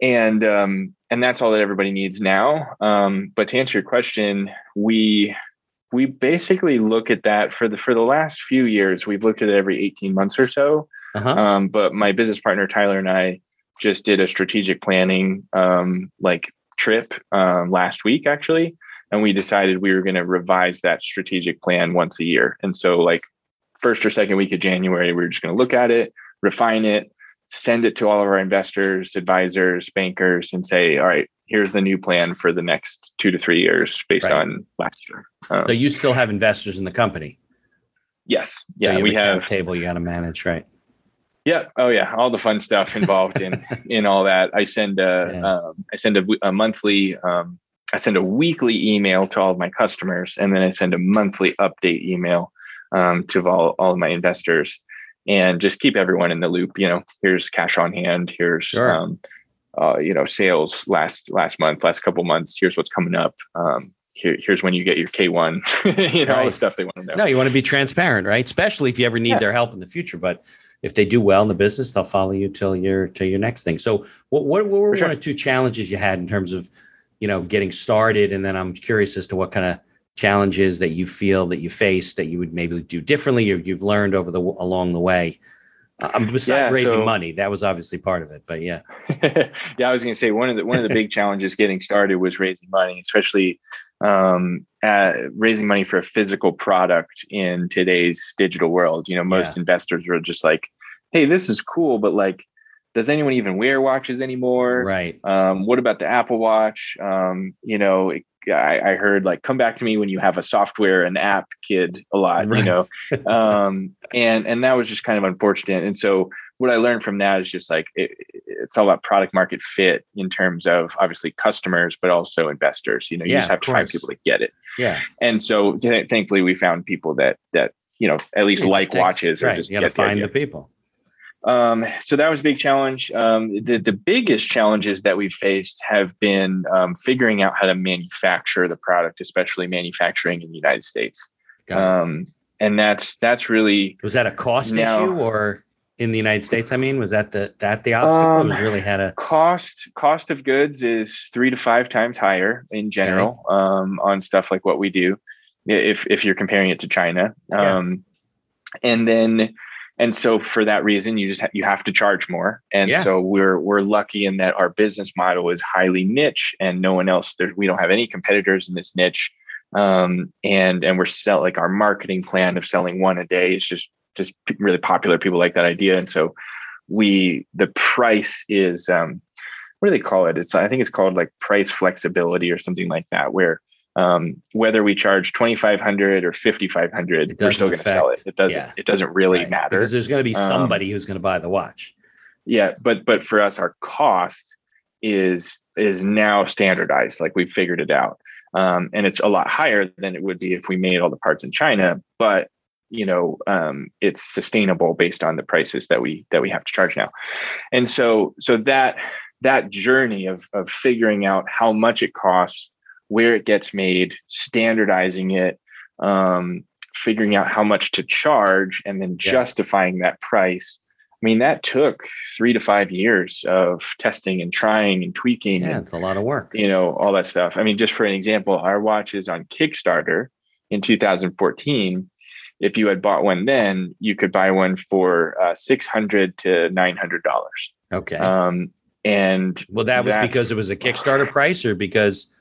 And um, and that's all that everybody needs now. Um, but to answer your question, we we basically look at that for the for the last few years. We've looked at it every 18 months or so. Uh-huh. Um, but my business partner Tyler and I just did a strategic planning um, like trip uh, last week actually and we decided we were going to revise that strategic plan once a year. And so, like first or second week of January, we were just going to look at it, refine it, send it to all of our investors, advisors, bankers, and say, all right, here's the new plan for the next two to three years based right. on last year. Um, so you still have investors in the company. Yes. Yeah, so we have a table you got to manage, right? Yeah. Oh, yeah. All the fun stuff involved in <laughs> in all that. I send a yeah. um, I send a, a monthly um, I send a weekly email to all of my customers, and then I send a monthly update email um, to all, all of my investors, and just keep everyone in the loop. You know, here's cash on hand. Here's sure. um, uh, you know sales last last month, last couple months. Here's what's coming up. Um, here, here's when you get your K1. <laughs> you know, right. all the stuff they want to know. No, you want to be transparent, right? Especially if you ever need yeah. their help in the future. But if they do well in the business, they'll follow you till your till your next thing. So, what what, what were sure. one or two challenges you had in terms of you know getting started and then i'm curious as to what kind of challenges that you feel that you face that you would maybe do differently or you've learned over the along the way. Um, besides yeah, raising so, money that was obviously part of it but yeah. <laughs> Yeah i was going to say one of the one of the big challenges getting started was raising money especially um, raising money for a physical product in today's digital world. You know most yeah. investors are just like hey this is cool but like does anyone even wear watches anymore? Right. Um, what about the Apple Watch? Um, you know, I, I, heard like come back to me when you have a software and app kid a lot, right. you know, <laughs> um, and and that was just kind of unfortunate. And so what I learned from that is just like it, it's all about product market fit in terms of obviously customers, but also investors. You know, you yeah, just have to find people to get it. Yeah. And so th- thankfully, we found people that that you know at least it like watches right. or just you got to find the people. Um, so that was a big challenge. Um, the, the biggest challenges that we've faced have been um, figuring out how to manufacture the product, especially manufacturing in the United States. Um, and that's that's really was that a cost now, issue or in the United States? I mean, was that the that the obstacle? Um, was really had a cost cost of goods is three to five times higher in general okay. um, on stuff like what we do. If if you're comparing it to China, yeah. um, and then and so for that reason you just ha- you have to charge more. And yeah. so we're we're lucky in that our business model is highly niche and no one else there we don't have any competitors in this niche. Um, and and we're sell like our marketing plan of selling one a day is just just really popular. People like that idea. And so we the price is um what do they call it? It's i think it's called like price flexibility or something like that where um, whether we charge 2500 or 5500 we're still going to sell it. it doesn't yeah. it doesn't really right. matter. Because there's going to be um, somebody um, who's going to buy the watch. Yeah but but for us our cost is is now standardized like we've figured it out. Um, and it's a lot higher than it would be if we made all the parts in china but you know um, it's sustainable based on the prices that we that we have to charge now. And so so that that journey of of figuring out how much it costs where it gets made, standardizing it, um, figuring out how much to charge, and then yeah. justifying that price. I mean, that took three to five years of testing and trying and tweaking. Yeah, and, it's a lot of work. You know, all that stuff. I mean, just for an example, our watches on Kickstarter in 2014 if you had bought one then, you could buy one for uh, six hundred to nine hundred dollars. Okay. Um, and well, that was because it was a Kickstarter price, or because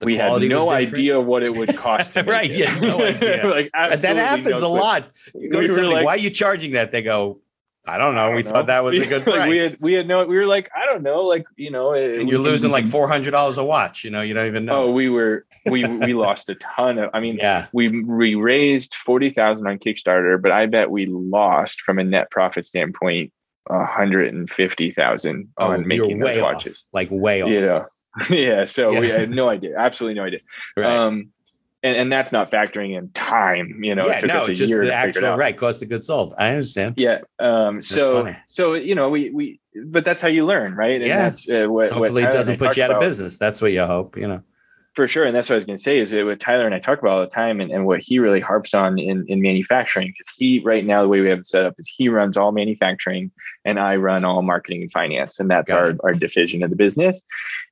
the we had no idea what it would cost. to <laughs> make Right, it. yeah, no <laughs> idea. like that happens no a lot. You go We to were somebody, like- why are you charging that? They go, I don't know. I We don't thought know. that was a <laughs> good Like, price. we had we had no we were like I don't know like you know it- and you're can- losing we like four hundred dollars a watch. You know, you don't even know. oh we were we we lost a ton of I mean yeah. we we raised 40,000 on Kickstarter but I bet we lost from a net profit standpoint 150,000 Oh, on making you're way those off. watches Like way off. you know <laughs> yeah so we Yeah. had no idea absolutely no idea Right. um and, and that's not factoring in time you know yeah, it took no, us a it's just year the to figure it actual out right cost of goods sold. I understand. yeah um so so you know we we but that's how you learn right and Yeah. that's uh, what, So what hopefully, it doesn't put you out of about. business. That's what you hope. You know. for sure and that's what i was going to say is what tyler and i talk about all the time and, and what he really harps on in, in manufacturing because he right now the way we have it set up is he runs all manufacturing and i run all marketing and finance and that's Got our, it. our division of the business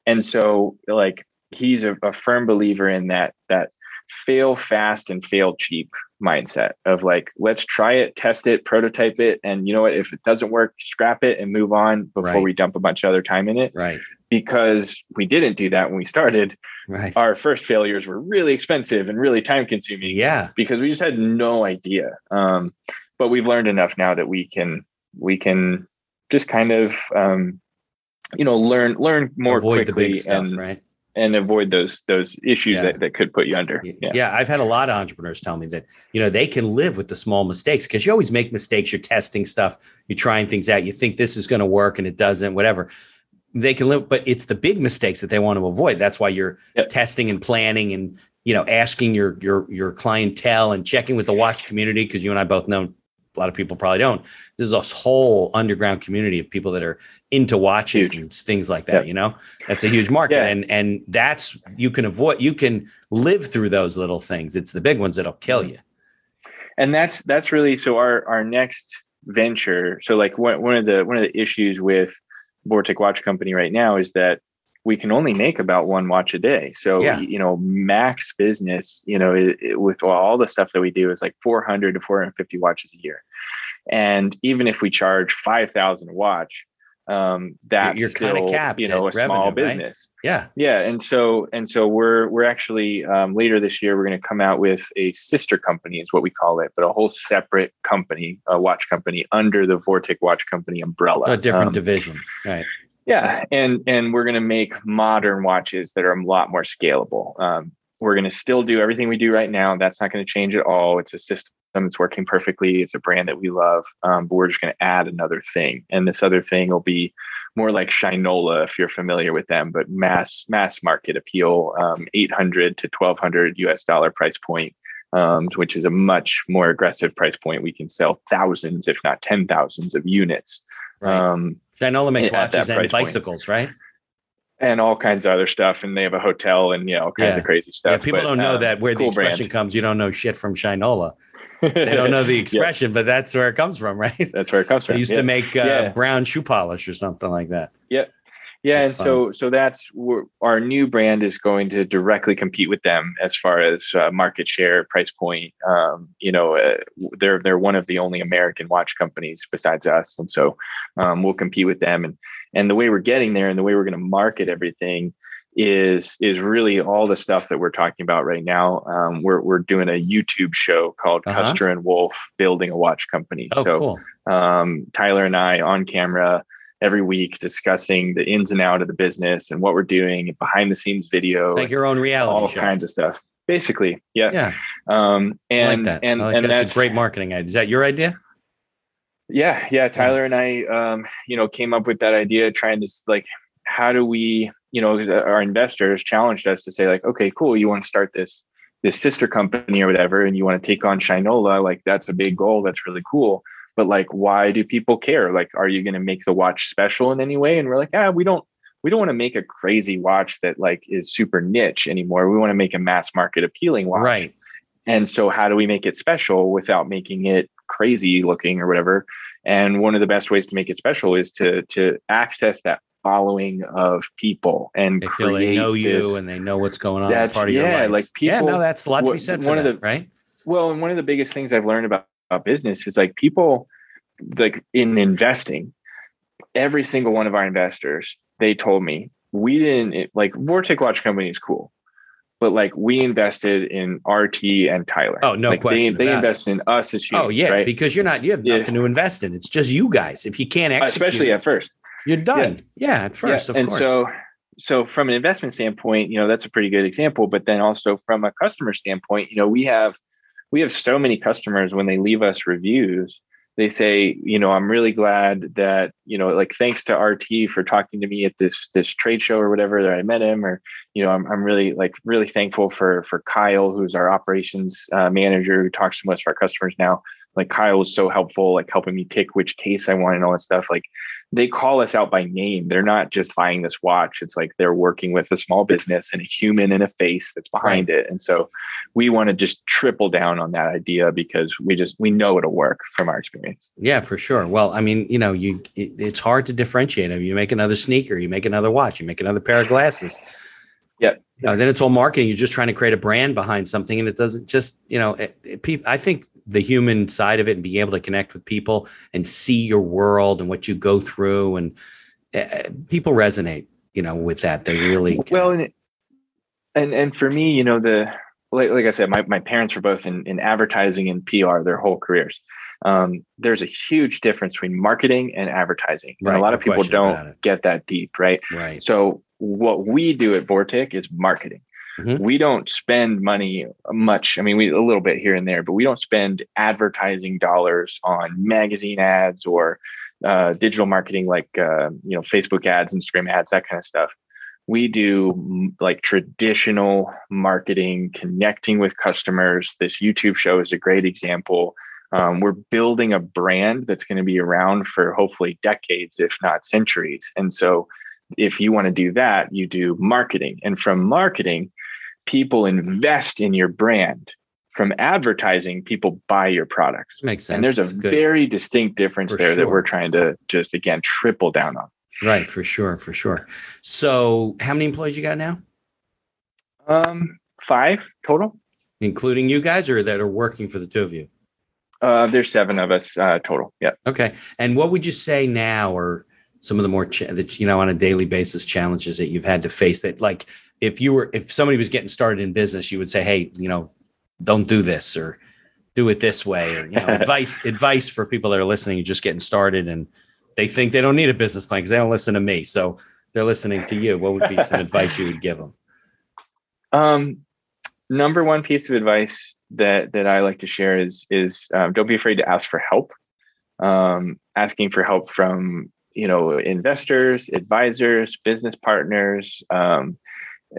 and so like he's a, a firm believer in that that fail fast and fail cheap mindset of like let's try it test it prototype it and you know what if it doesn't work scrap it and move on before Right. we dump a bunch of other time in it Right. because we didn't do that when we started Right. our first failures were really expensive and really time consuming yeah. because we just had no idea. Um, but we've learned enough now that we can we can just kind of um, you know learn learn more Avoid the quickly big stuff. and right. and avoid those those issues Yeah. that, that could put you under. Yeah. Yeah. I've had a lot of entrepreneurs tell me that, you know, they can live with the small mistakes because you always make mistakes. You're testing stuff, you're trying things out, you think this is going to work and it doesn't, whatever. They can live, but it's the big mistakes that they want to avoid. That's why you're Yep. testing and planning and, you know, asking your your your clientele and checking with the watch community because you and I both know a lot of people probably don't. There's a whole underground community of people that are into watches Huge. and things like that, Yep. you know? That's a huge market. Yeah. And and that's you can avoid you can live through those little things. It's the big ones that'll kill mm-hmm. you. and that's that's really so our our next venture so like one, one of the one of the issues with vortic watch company right now is that we can only make about one watch a day so Yeah. you know max business you know it, it- with all the stuff that we do is like 400 to 450 watches a year and even if we charge 5000 a watch um that's you're still capped you know a at small revenue, right? business Yeah. yeah, and so and so we're we're actually um, later this year we're going to come out with a sister company is what we call it, but a whole separate company, a watch company under the Vortic Watch Company umbrella. A different Um, division. Right. Yeah, and and we're going to make modern watches that are a lot more scalable. Um, we're going to still do everything we do right now. That's not going to change at all. It's a system that's working perfectly. It's a brand that we love, um, but we're just going to add another thing, and this other thing will be more like Shinola, if you're familiar with them, but mass mass market appeal, um, 800 to 1200 US dollar price point. Um, which is a much more aggressive price point. We can sell thousands, if not ten thousands, of units. Right. Um, Shinola makes that watches and price point. bicycles, right? and all kinds of other stuff. And they have a hotel and you know all kinds Yeah. of crazy stuff. Yeah, people but, don't know um, that where the cool expression brand. comes. You don't know shit from Shinola. <laughs> They don't know the expression, but that's where it comes from, right? That's where it comes from. They used yeah. to make uh, Yeah. brown shoe polish or something like that. yeah, That's and so so that's where our new brand is going to directly compete with them as far as uh, market share, price point. Um, you know, uh, they're they're one of the only American watch companies besides us, and so um, we'll compete with them. And and the way we're getting there, and the way we're going to market everything is is really all the stuff that we're talking about right now. Um, we're we're doing a YouTube show called Uh-huh. Custer and Wolf Building a Watch Company. Oh, so cool. um, Tyler and I on camera every week discussing the ins and out of the business and what we're doing, behind the scenes video, Like your own reality all show. kinds of stuff. Basically, yeah. Yeah, Um, and like that. and like and that. that's a great marketing idea. Is that your idea? yeah, yeah. Tyler and I, um, you know, came up with that idea, trying to like, how do we, you know our investors challenged us to say like, okay, cool, you want to start this this sister company or whatever, and you want to take on Shinola, like that's a big goal. That's really cool. But like, why do people care? Like, are you going to make the watch special in any way? And we're like, ah, we don't. We don't want to make a crazy watch that like is super niche anymore. We want to make a mass market appealing watch. Right. And so, how do we make it special without making it crazy looking or whatever? And one of the best ways to make it special is to to access that following of people and They feel create they know you this- and they know what's going on. That's- part of your yeah, life. like yeah, no, that's a lot to be said for one of the- right? Well, and one of the biggest things I've learned about business is like people like in investing, every single one of our investors, they told me we didn't like Vortic Watch Company is cool, but like we invested in RT and Tyler. Oh, no like question They, they invest in us as oh, humans. Oh yeah, right? because you're not you have Yeah. nothing to invest in. It's just you guys. If you can't uh, execute, especially at first. you're done. Yeah, at first, Yeah, of and course. so so from an investment standpoint you know that's a pretty good example but then also from a customer standpoint you know we have we have so many customers when they leave us reviews they say you know i'm really glad that you know like thanks to rt for talking to me at this this trade show or whatever that i met him or you know i'm, I'm really like really thankful for for kyle who's our operations uh, manager who talks to most of our customers now like kyle was so helpful like helping me pick which case i want and all that stuff like they call us out by name. They're not just buying this watch. It's like they're working with a small business and a human and a face that's behind it. And so we want to just triple down on that idea because we just we know it'll work from our experience. Yeah, for sure. Well, I mean, you know, you it, it's hard to differentiate. I mean, you make another sneaker, you make another watch, you make another pair of glasses. Yeah. You know, then it's all marketing. You're just trying to create a brand behind something, and it doesn't just, you know, it, it, I think the human side of it and being able to connect with people and see your world and what you go through, and uh, people resonate, you know, with that. They really Well, and and and for me, you know, the like, like I said, my, my parents were both in, in advertising and PR their whole careers. Um, there's a huge difference between marketing and advertising. And a lot no of people don't get that deep, right? right. So what we do at Vortic is marketing. Mhm. We don't spend money much. I mean, we a little bit here and there, but we don't spend advertising dollars on magazine ads or uh, digital marketing like uh, you know Facebook ads, Instagram ads, that kind of stuff. We do mm, like traditional marketing, connecting with customers. This YouTube show is a great example. Um, we're building a brand that's going to be around for hopefully decades, if not centuries. And so, if you want to do that, you do marketing. And from marketing, people invest in your brand. From advertising, people buy your products. Makes sense. And there's a good. very distinct difference For there that we're trying to just again triple down on. right for sure, for sure. So, how many employees you got now, Um, five total. including you guys, or that are working for the two of you? Uh, there's seven of us uh, total. Yeah. Okay. And what would you say now are some of the more cha- that you know on a daily basis challenges that you've had to face that like if you were if somebody was getting started in business you would say hey you know don't do this or do it this way or you know <laughs> advice advice for people that are listening and just getting started and they think they don't need a business plan because they don't listen to me so they're listening to you what would be some advice you would give them Um, number one piece of advice that that I like to share is is um, don't be afraid to ask for help. Um, asking for help from you know investors, advisors, business partners, um,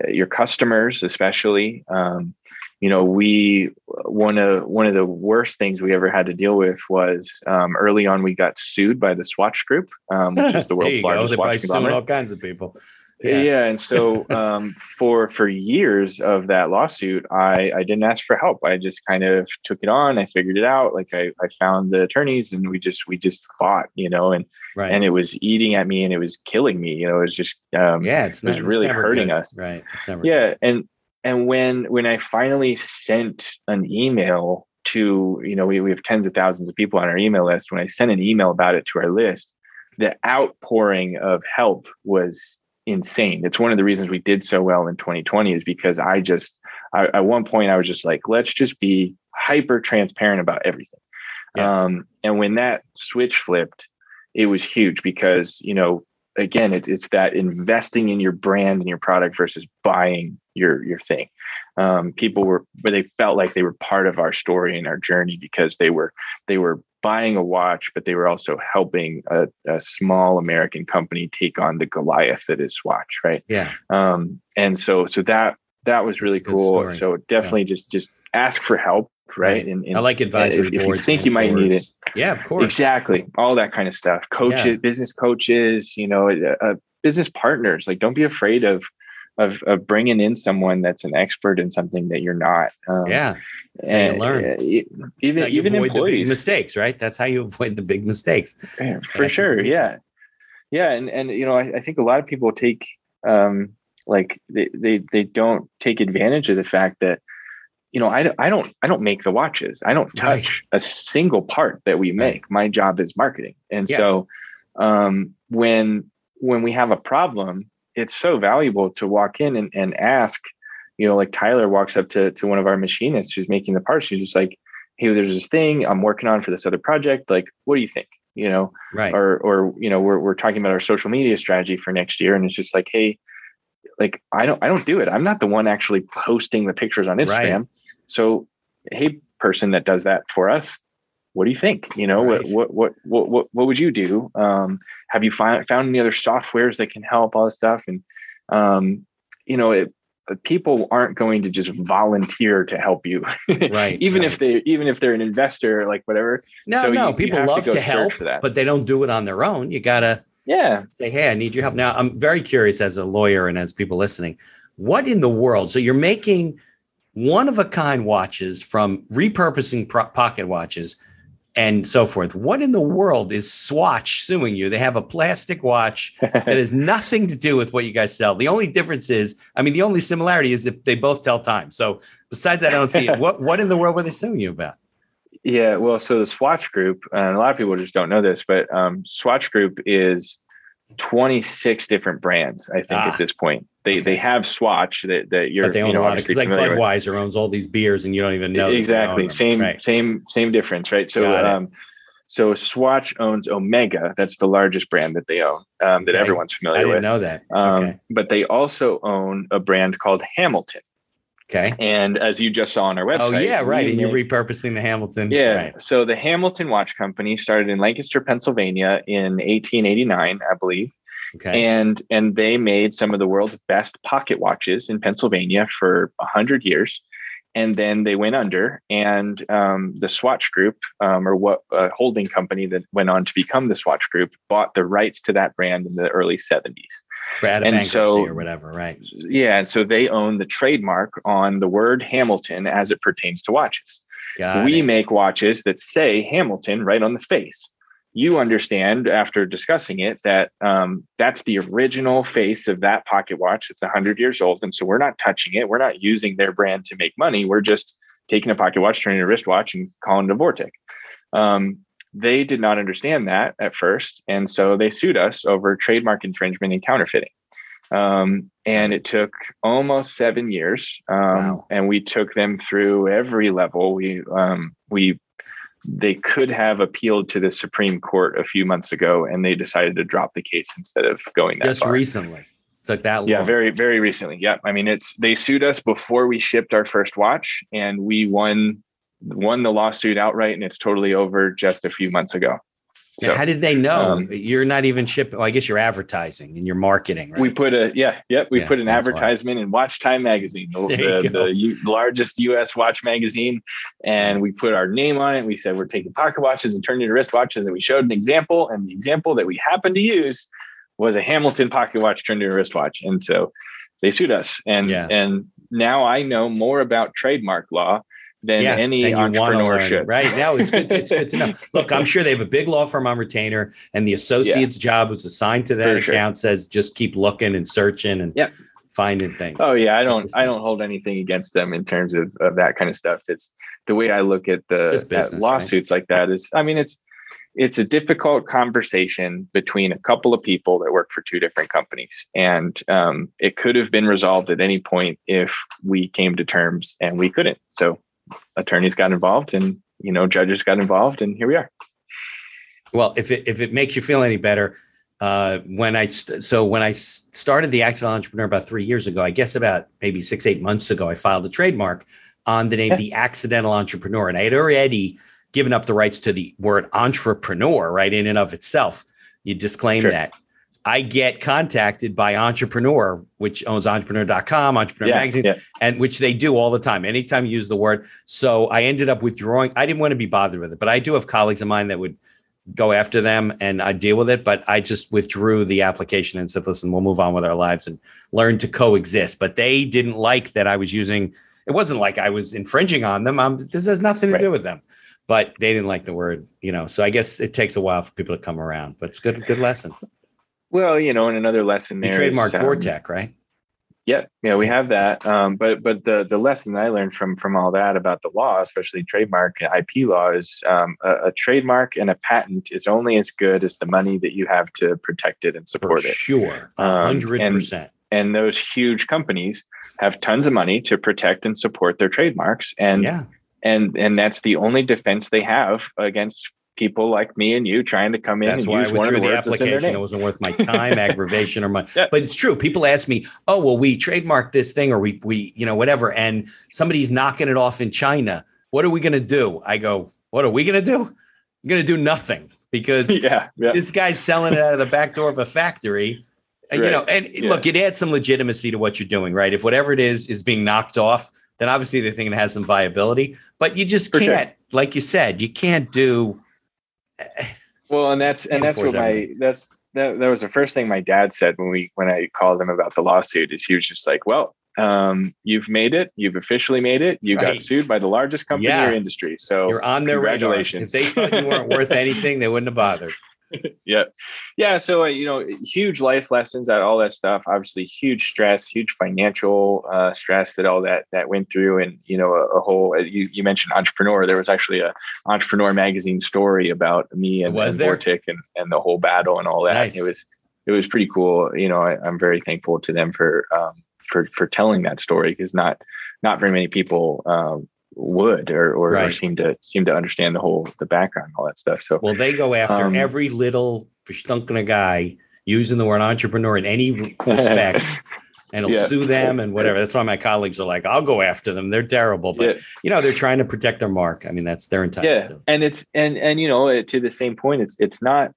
your customers, especially. Um, you know, we one of one of the worst things we ever had to deal with was um, early on we got sued by the Swatch Group, um, which is the <laughs> world's go. largest They probably watch conglomerate. all kinds of people Yeah. Yeah. and so <laughs> um, for for years of that lawsuit, I I didn't ask for help. I just kind of took it on. I figured it out. Like I I found the attorneys, and we just we just fought, you know, and right and it was eating at me, and it was killing me. You know, it was just um, yeah it's, it was not, really hurting good. us. right it's never yeah, and and when when I finally sent an email to you know we we have tens of thousands of people on our email list. When I sent an email about it to our list, the outpouring of help was insane. It's one of the reasons we did so well in 2020 is because I just I, at one point I was just like, let's just be hyper transparent about everything. Yeah. Um, and when that switch flipped, it was huge because you know again it's it's that investing in your brand and your product versus buying your your thing. Um, people were but they felt like they were part of our story and our journey because they were they were buying a watch, but they were also helping a, a small American company take on the Goliath that is Swatch, right? yeah Um, and so so that that was really That's a good cool. story. So definitely just just ask for help, right? Right. And, and I like advisory if- if you think you might need it. Yeah, of course. exactly all that kind of stuff. Coaches, Yeah. business coaches, you know, uh, uh, business partners. Like, don't be afraid of of of bringing in someone that's an expert in something that you're not. Um, Yeah, and learn. uh, even even avoid the big mistakes, right? That's how you avoid the big mistakes. Yeah, for sure yeah yeah and and you know I, I think a lot of people take um like they, they they don't take advantage of the fact that you know, I, I don't I don't make the watches. I don't touch right. a single part that we make. Right. My job is marketing. And yeah. so um, when when we have a problem, it's so valuable to walk in and, and ask, you know, like Tyler walks up to to one of our machinists who's making the parts. She's just like, hey, there's this thing I'm working on for this other project. Like, what do you think? You know, right. Or or you know, we're we're talking about our social media strategy for next year. And it's just like, hey, like I don't I don't do it. I'm not the one actually posting the pictures on Instagram. Right. So hey, person that does that for us, what do you think? You know, right. what, what, what, what, what would you do? Um, have you find, found any other softwares that can help all this stuff? And, um, you know, it, people aren't going to just volunteer to help you <laughs> right even right. if they even if they're an investor like whatever no so no you, people you love to, to help but they don't do it on their own you gotta yeah say hey i need your help now i'm very curious as a lawyer and as people listening what in the world so you're making one of a kind watches from repurposing pro- pocket watches and so forth. What in the world is Swatch suing you? They have a plastic watch that has <laughs> nothing to do with what you guys sell. The only difference is, I mean, the only similarity is if they both tell time. So besides that, I don't see it. What what in the world were they suing you about? Yeah, well, so the Swatch Group, and a lot of people just don't know this, but um, Swatch Group is 26 different brands, I think, ah, at this point. They okay. they have Swatch that, that you're but they own you know, a lot of like Budweiser with. owns all these beers and you don't even know exactly same right. same same difference, right? So um so Swatch owns Omega, that's the largest brand that they own, um, that okay. everyone's familiar with. I didn't with. know that. Um, okay. but they also own a brand called Hamilton. Okay. And as you just saw on our website. Oh, yeah, right. And you're repurposing the Hamilton. Yeah. Right. So the Hamilton Watch Company started in Lancaster, Pennsylvania in 1889, I believe. Okay. And and they made some of the world's best pocket watches in Pennsylvania for a hundred years, and then they went under. And um, the Swatch Group, um, or what a holding company that went on to become the Swatch Group, bought the rights to that brand in the early seventies. And so, or whatever, right? Yeah, and so they own the trademark on the word Hamilton as it pertains to watches. Got we it. make watches that say Hamilton right on the face you understand after discussing it that um, that's the original face of that pocket watch. It's 100 years old. And so we're not touching it. We're not using their brand to make money. We're just taking a pocket watch, turning a wristwatch, and calling it a Vortic. Um, they did not understand that at first. And so they sued us over trademark infringement and counterfeiting. Um, and it took almost seven years. Um, wow. And we took them through every level. We um, we they could have appealed to the Supreme Court a few months ago, and they decided to drop the case instead of going that way. just far. recently. It's like that. Long. Yeah, very very recently. Yeah, I mean, it's they sued us before we shipped our first watch, and we won won the lawsuit outright, and it's totally over just a few months ago. So, how did they know um, you're not even shipping? Well, I guess you're advertising and you're marketing. Right? We put a yeah, yep. We yeah, put an advertisement why. in Watch Time magazine, the, <laughs> the, the U, largest U.S. watch magazine, and we put our name on it. We said we're taking pocket watches and turning into wristwatches, and we showed an example. And the example that we happened to use was a Hamilton pocket watch turned into a wristwatch, and so they sued us. And yeah. and now I know more about trademark law than yeah, any entrepreneurship. Right now, it's good. To, it's good to know. <laughs> Look, I'm sure they have a big law firm on retainer, and the associate's yeah. job was assigned to that For account sure. says just keep looking and searching and yeah. finding things. Oh yeah, I don't I don't hold anything against them in terms of, of that kind of stuff. It's the way I look at the business, lawsuits right? like that is I mean it's it's a difficult conversation between a couple of people that work for two different companies and um, it could have been resolved at any point if we came to terms and we couldn't so attorneys got involved and you know judges got involved and here we are well if it if it makes you feel any better uh, when I st- so when I started the accidental entrepreneur about three years ago, I guess about maybe six eight months ago, I filed a trademark on the name yeah. the accidental entrepreneur, and I had already given up the rights to the word entrepreneur, right in and of itself. You disclaim sure. that. I get contacted by Entrepreneur, which owns entrepreneur.com, Entrepreneur yeah, Magazine, yeah. and which they do all the time. Anytime you use the word. So I ended up withdrawing. I didn't want to be bothered with it, but I do have colleagues of mine that would go after them and I deal with it. But I just withdrew the application and said, listen, we'll move on with our lives and learn to coexist. But they didn't like that I was using it wasn't like I was infringing on them. I'm, this has nothing to right. do with them. But they didn't like the word, you know. So I guess it takes a while for people to come around. But it's good, good lesson. Well, you know, and another lesson there. You trademark um, Vortec, right? yeah, yeah, we have that. Um, but but the the lesson I learned from from all that about the law, especially trademark and IP law, is um, a, a, trademark and a patent is only as good as the money that you have to protect it and support For it. Sure, Um, hundred and- percent. And those huge companies have tons of money to protect and support their trademarks, and Yeah, and and that's the only defense they have against people like me and you trying to come in that's and why I use one of the the words that's in their application. It wasn't worth my time, aggravation, or my. <laughs> Yeah. But it's true. People ask me, "Oh, well, we trademarked this thing, or we we you know whatever," and somebody's knocking it off in China. What are we going to do? I go, "What are we going to do? We're going to do nothing because <laughs> yeah, yeah, this guy's selling it out of the back door of a factory. And, You know, and Yeah. look, it adds some legitimacy to what you're doing, right? If whatever it is is being knocked off, then obviously they think it has some viability. But you just For can't, like you said, you can't do. Well, and that's and that's what my that's that, that was the first thing my dad said when we when I called him about the lawsuit is he was just like, well, um, you've made it, you've officially made it, you Right. got sued by the largest company Yeah. in your industry, so You're on their radar. congratulations. If they thought you weren't worth anything, they wouldn't have bothered. <laughs> yeah yeah so uh, you know huge life lessons out all that stuff. Obviously huge stress huge financial uh, stress that all that that went through and you know a, a whole uh, you, you mentioned entrepreneur. There was actually a entrepreneur magazine story about me and, Was and? Vortic and, and the whole battle and all that. Nice. it was it was pretty cool. You know I, i'm very thankful to them for um for for telling that story because not not very many people um would or or, or seem to seem to understand the whole the background all that stuff so Well, they go after Um, every little verstunkene guy using the word entrepreneur in any respect. <laughs> And will Yeah. sue them and whatever. That's why my colleagues are like, "I'll go after them. They're terrible." But yeah. you know, they're trying to protect their mark. I mean, that's their entitled yeah to. and it's and and you know to the same point it's it's not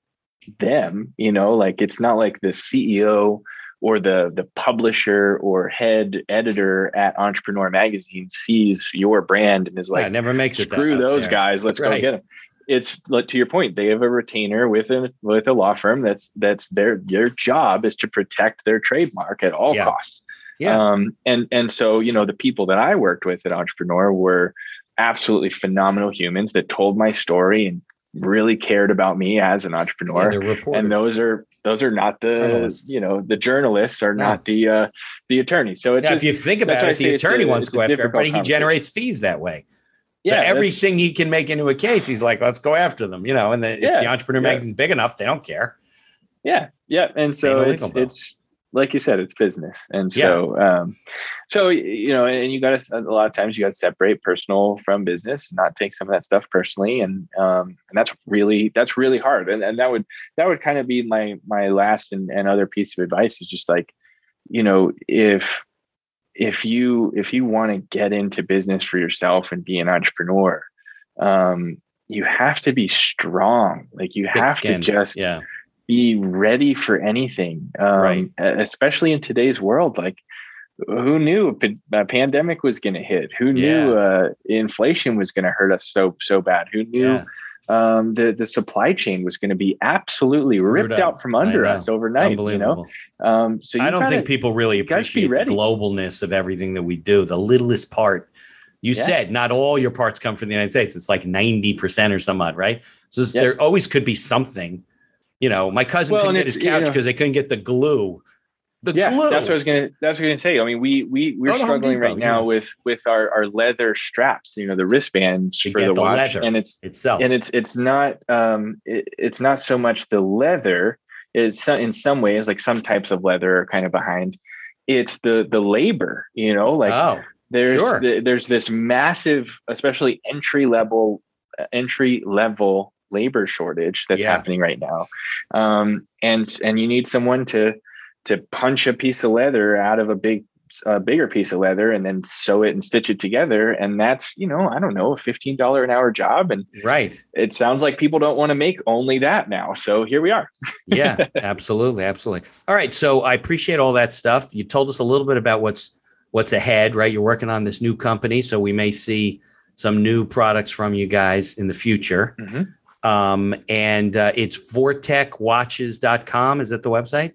them you know like it's not like the ceo or the the publisher or head editor at entrepreneur magazine sees your brand and is Yeah, like never makes screw those there. guys let's Right. go get them it's like to your point they have a retainer with a with a law firm that's that's their their job is to protect their trademark at all Yeah. costs Yeah. um, and and so you know the people that I worked with at Entrepreneur were absolutely phenomenal humans that told my story and really cared about me as an entrepreneur. they're and those are those are not the you know the journalists are No. not the uh, the attorneys. So it's yeah, just if you think about it, the it's a- attorney wants to go after everybody. He generates fees that way. So yeah, everything he can make into a case, he's like, let's go after them. You know, and the, if the entrepreneur yeah. magazine's big enough, they don't care. Yeah, yeah, and so it's bill. it's like you said, it's business, and Yeah. so um, so you know, and you got to a lot of times you got to separate personal from business, not take some of that stuff personally, and um, and that's really that's really hard, and and that would that would kind of be my my last and, and other piece of advice is just like, you know, if if you if you want to get into business for yourself and be an entrepreneur, um, you have to be strong. Like you have to just Yeah. be ready for anything um, Right. especially in today's world like who knew a, pandemic was going to hit who knew uh, inflation was going to hurt us so so bad who knew Yeah. um, the the supply chain was going to be absolutely Screwed ripped up. out from under us overnight you know um, so you I don't gotta- think people really appreciate the globalness of everything that we do. The littlest part. You Yeah. said not all your parts come from the United States. It's like 90% or some odd, right? So there always could be something. You know, my cousin Well, couldn't get his it's, you couch know- because they couldn't get the glue. The yeah, glue. that's what I was gonna. That's what I was gonna say. I mean, we we we're struggling right now yeah. with with our our leather straps. You know, the wristbands To for the the watch, and it's itself. and it's it's not um it, it's not so much the leather is so- in some ways like some types of leather are kind of behind it's the the labor you know like oh, there's sure. the, there's this massive especially entry level entry level labor shortage that's Yeah. happening right now um and and you need someone to to punch a piece of leather out of a big a bigger piece of leather and then sew it and stitch it together and that's you know i don't know a $15 an hour job and right. it sounds like people don't want to make only that now. So here we are. <laughs> Yeah, absolutely, absolutely. All right, so I appreciate all that stuff. You told us a little bit about what's what's ahead, right? You're working on this new company, so we may see some new products from you guys in the future. Mhm. Um, and uh, it's vortecwatches.com. Is that the website?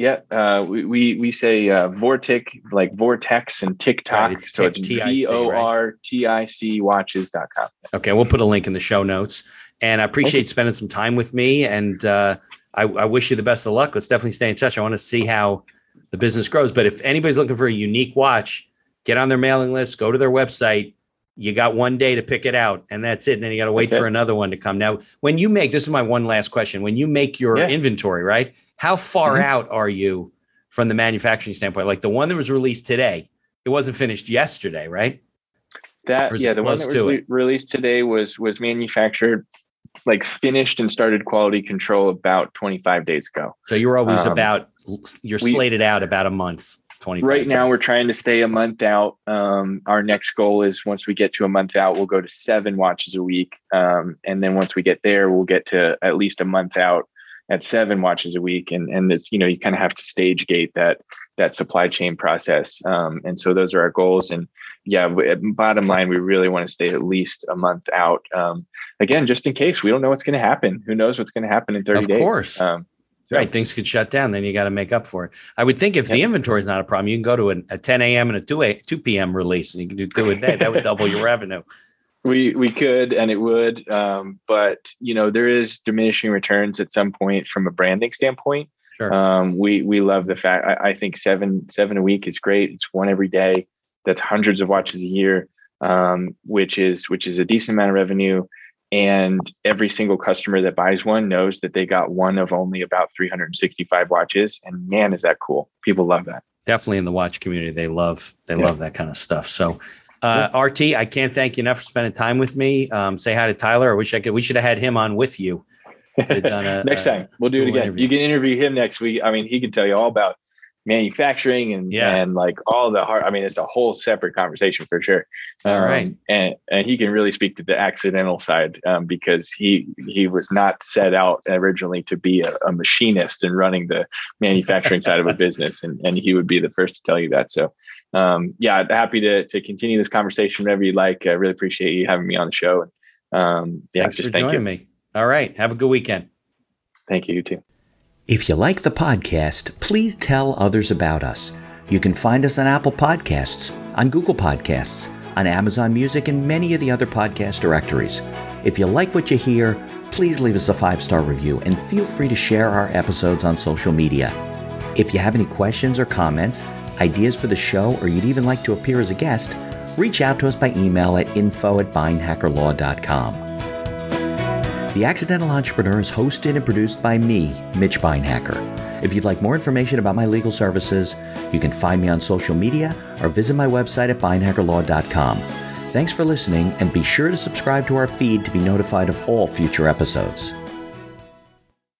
Yeah, uh, we, we we say uh, Vortic like Vortex and TikTok. Right, it's so it's V O R T I C watches.com. Okay, we'll put a link in the show notes. And I appreciate spending some time with me. And uh, I, I wish you the best of luck. Let's definitely stay in touch. I want to see how the business grows. But if anybody's looking for a unique watch, get on their mailing list, go to their website. You got one day to pick it out, and that's it. And then you got to wait That's for it. another one to come. Now, when you make this is my one last question. When you make your Yeah. inventory, right? How far Mhm. out are you from the manufacturing standpoint? Like the one that was released today, it wasn't finished yesterday, right? That yeah, the one that was le- released today was was manufactured, like finished and started quality control about 25 days ago. So you're always Um, about you're we- slated out about a month. Twenty Right now, we're trying to stay a month out. Um, our next goal is once we get to a month out, we'll go to seven watches a week, um, and then once we get there, we'll get to at least a month out at seven watches a week. And and it's you know you kind of have to stage gate that that supply chain process. Um, and so those are our goals. And yeah, w- bottom line, we really want to stay at least a month out. Um, again, just in case we don't know what's going to happen. Who knows what's going to happen in 30 Of days? course. Um, right. Things could shut down. Then you got to make up for it. I would think if the inventory is not a problem, you can go to a, a 10 a.m. and a 2 a 2 p.m. release, and you can do two a day. That would double your revenue. We we could and it would, um, but you know there is diminishing returns at some point from a branding standpoint. Sure. Um, we we love the fact I, I think seven seven a week is great. It's one every day. That's hundreds of watches a year, um, which is which is a decent amount of revenue. And every single customer that buys one knows that they got one of only about 365 watches. And man, is that cool! People love that. Definitely in the watch community, they love they Yeah. love that kind of stuff. So. Uh, RT, I can't thank you enough for spending time with me. Um, say hi to Tyler. I wish I could. We should have had him on with you. Could have done a- <laughs> next time we'll do it again. interview. You can interview him next week. I mean, he can tell you all about manufacturing and Yeah. and like all the hard. I mean, it's a whole separate conversation for sure. All Um, right. and and he can really speak to the accidental side um, because he he was not set out originally to be a, a machinist and running the manufacturing side of a <laughs> business, and and he would be the first to tell you that. So. Um, yeah, happy to to continue this conversation whenever you'd like. I really appreciate you having me on the show. Um, yeah, Thanks just for thank joining you. me. All right. Have a good weekend. Thank you, you too. If you like the podcast, please tell others about us. You can find us on Apple Podcasts, on Google Podcasts, on Amazon Music, and many of the other podcast directories. If you like what you hear, please leave us a five star review and feel free to share our episodes on social media. If you have any questions or comments, ideas for the show, or you'd even like to appear as a guest, reach out to us by email at info at beinhackerlaw.com. The Accidental Entrepreneur is hosted and produced by me, Mitch Beinhacker. If you'd like more information about my legal services, you can find me on social media or visit my website at beinhackerlaw.com. Thanks for listening, and be sure to subscribe to our feed to be notified of all future episodes.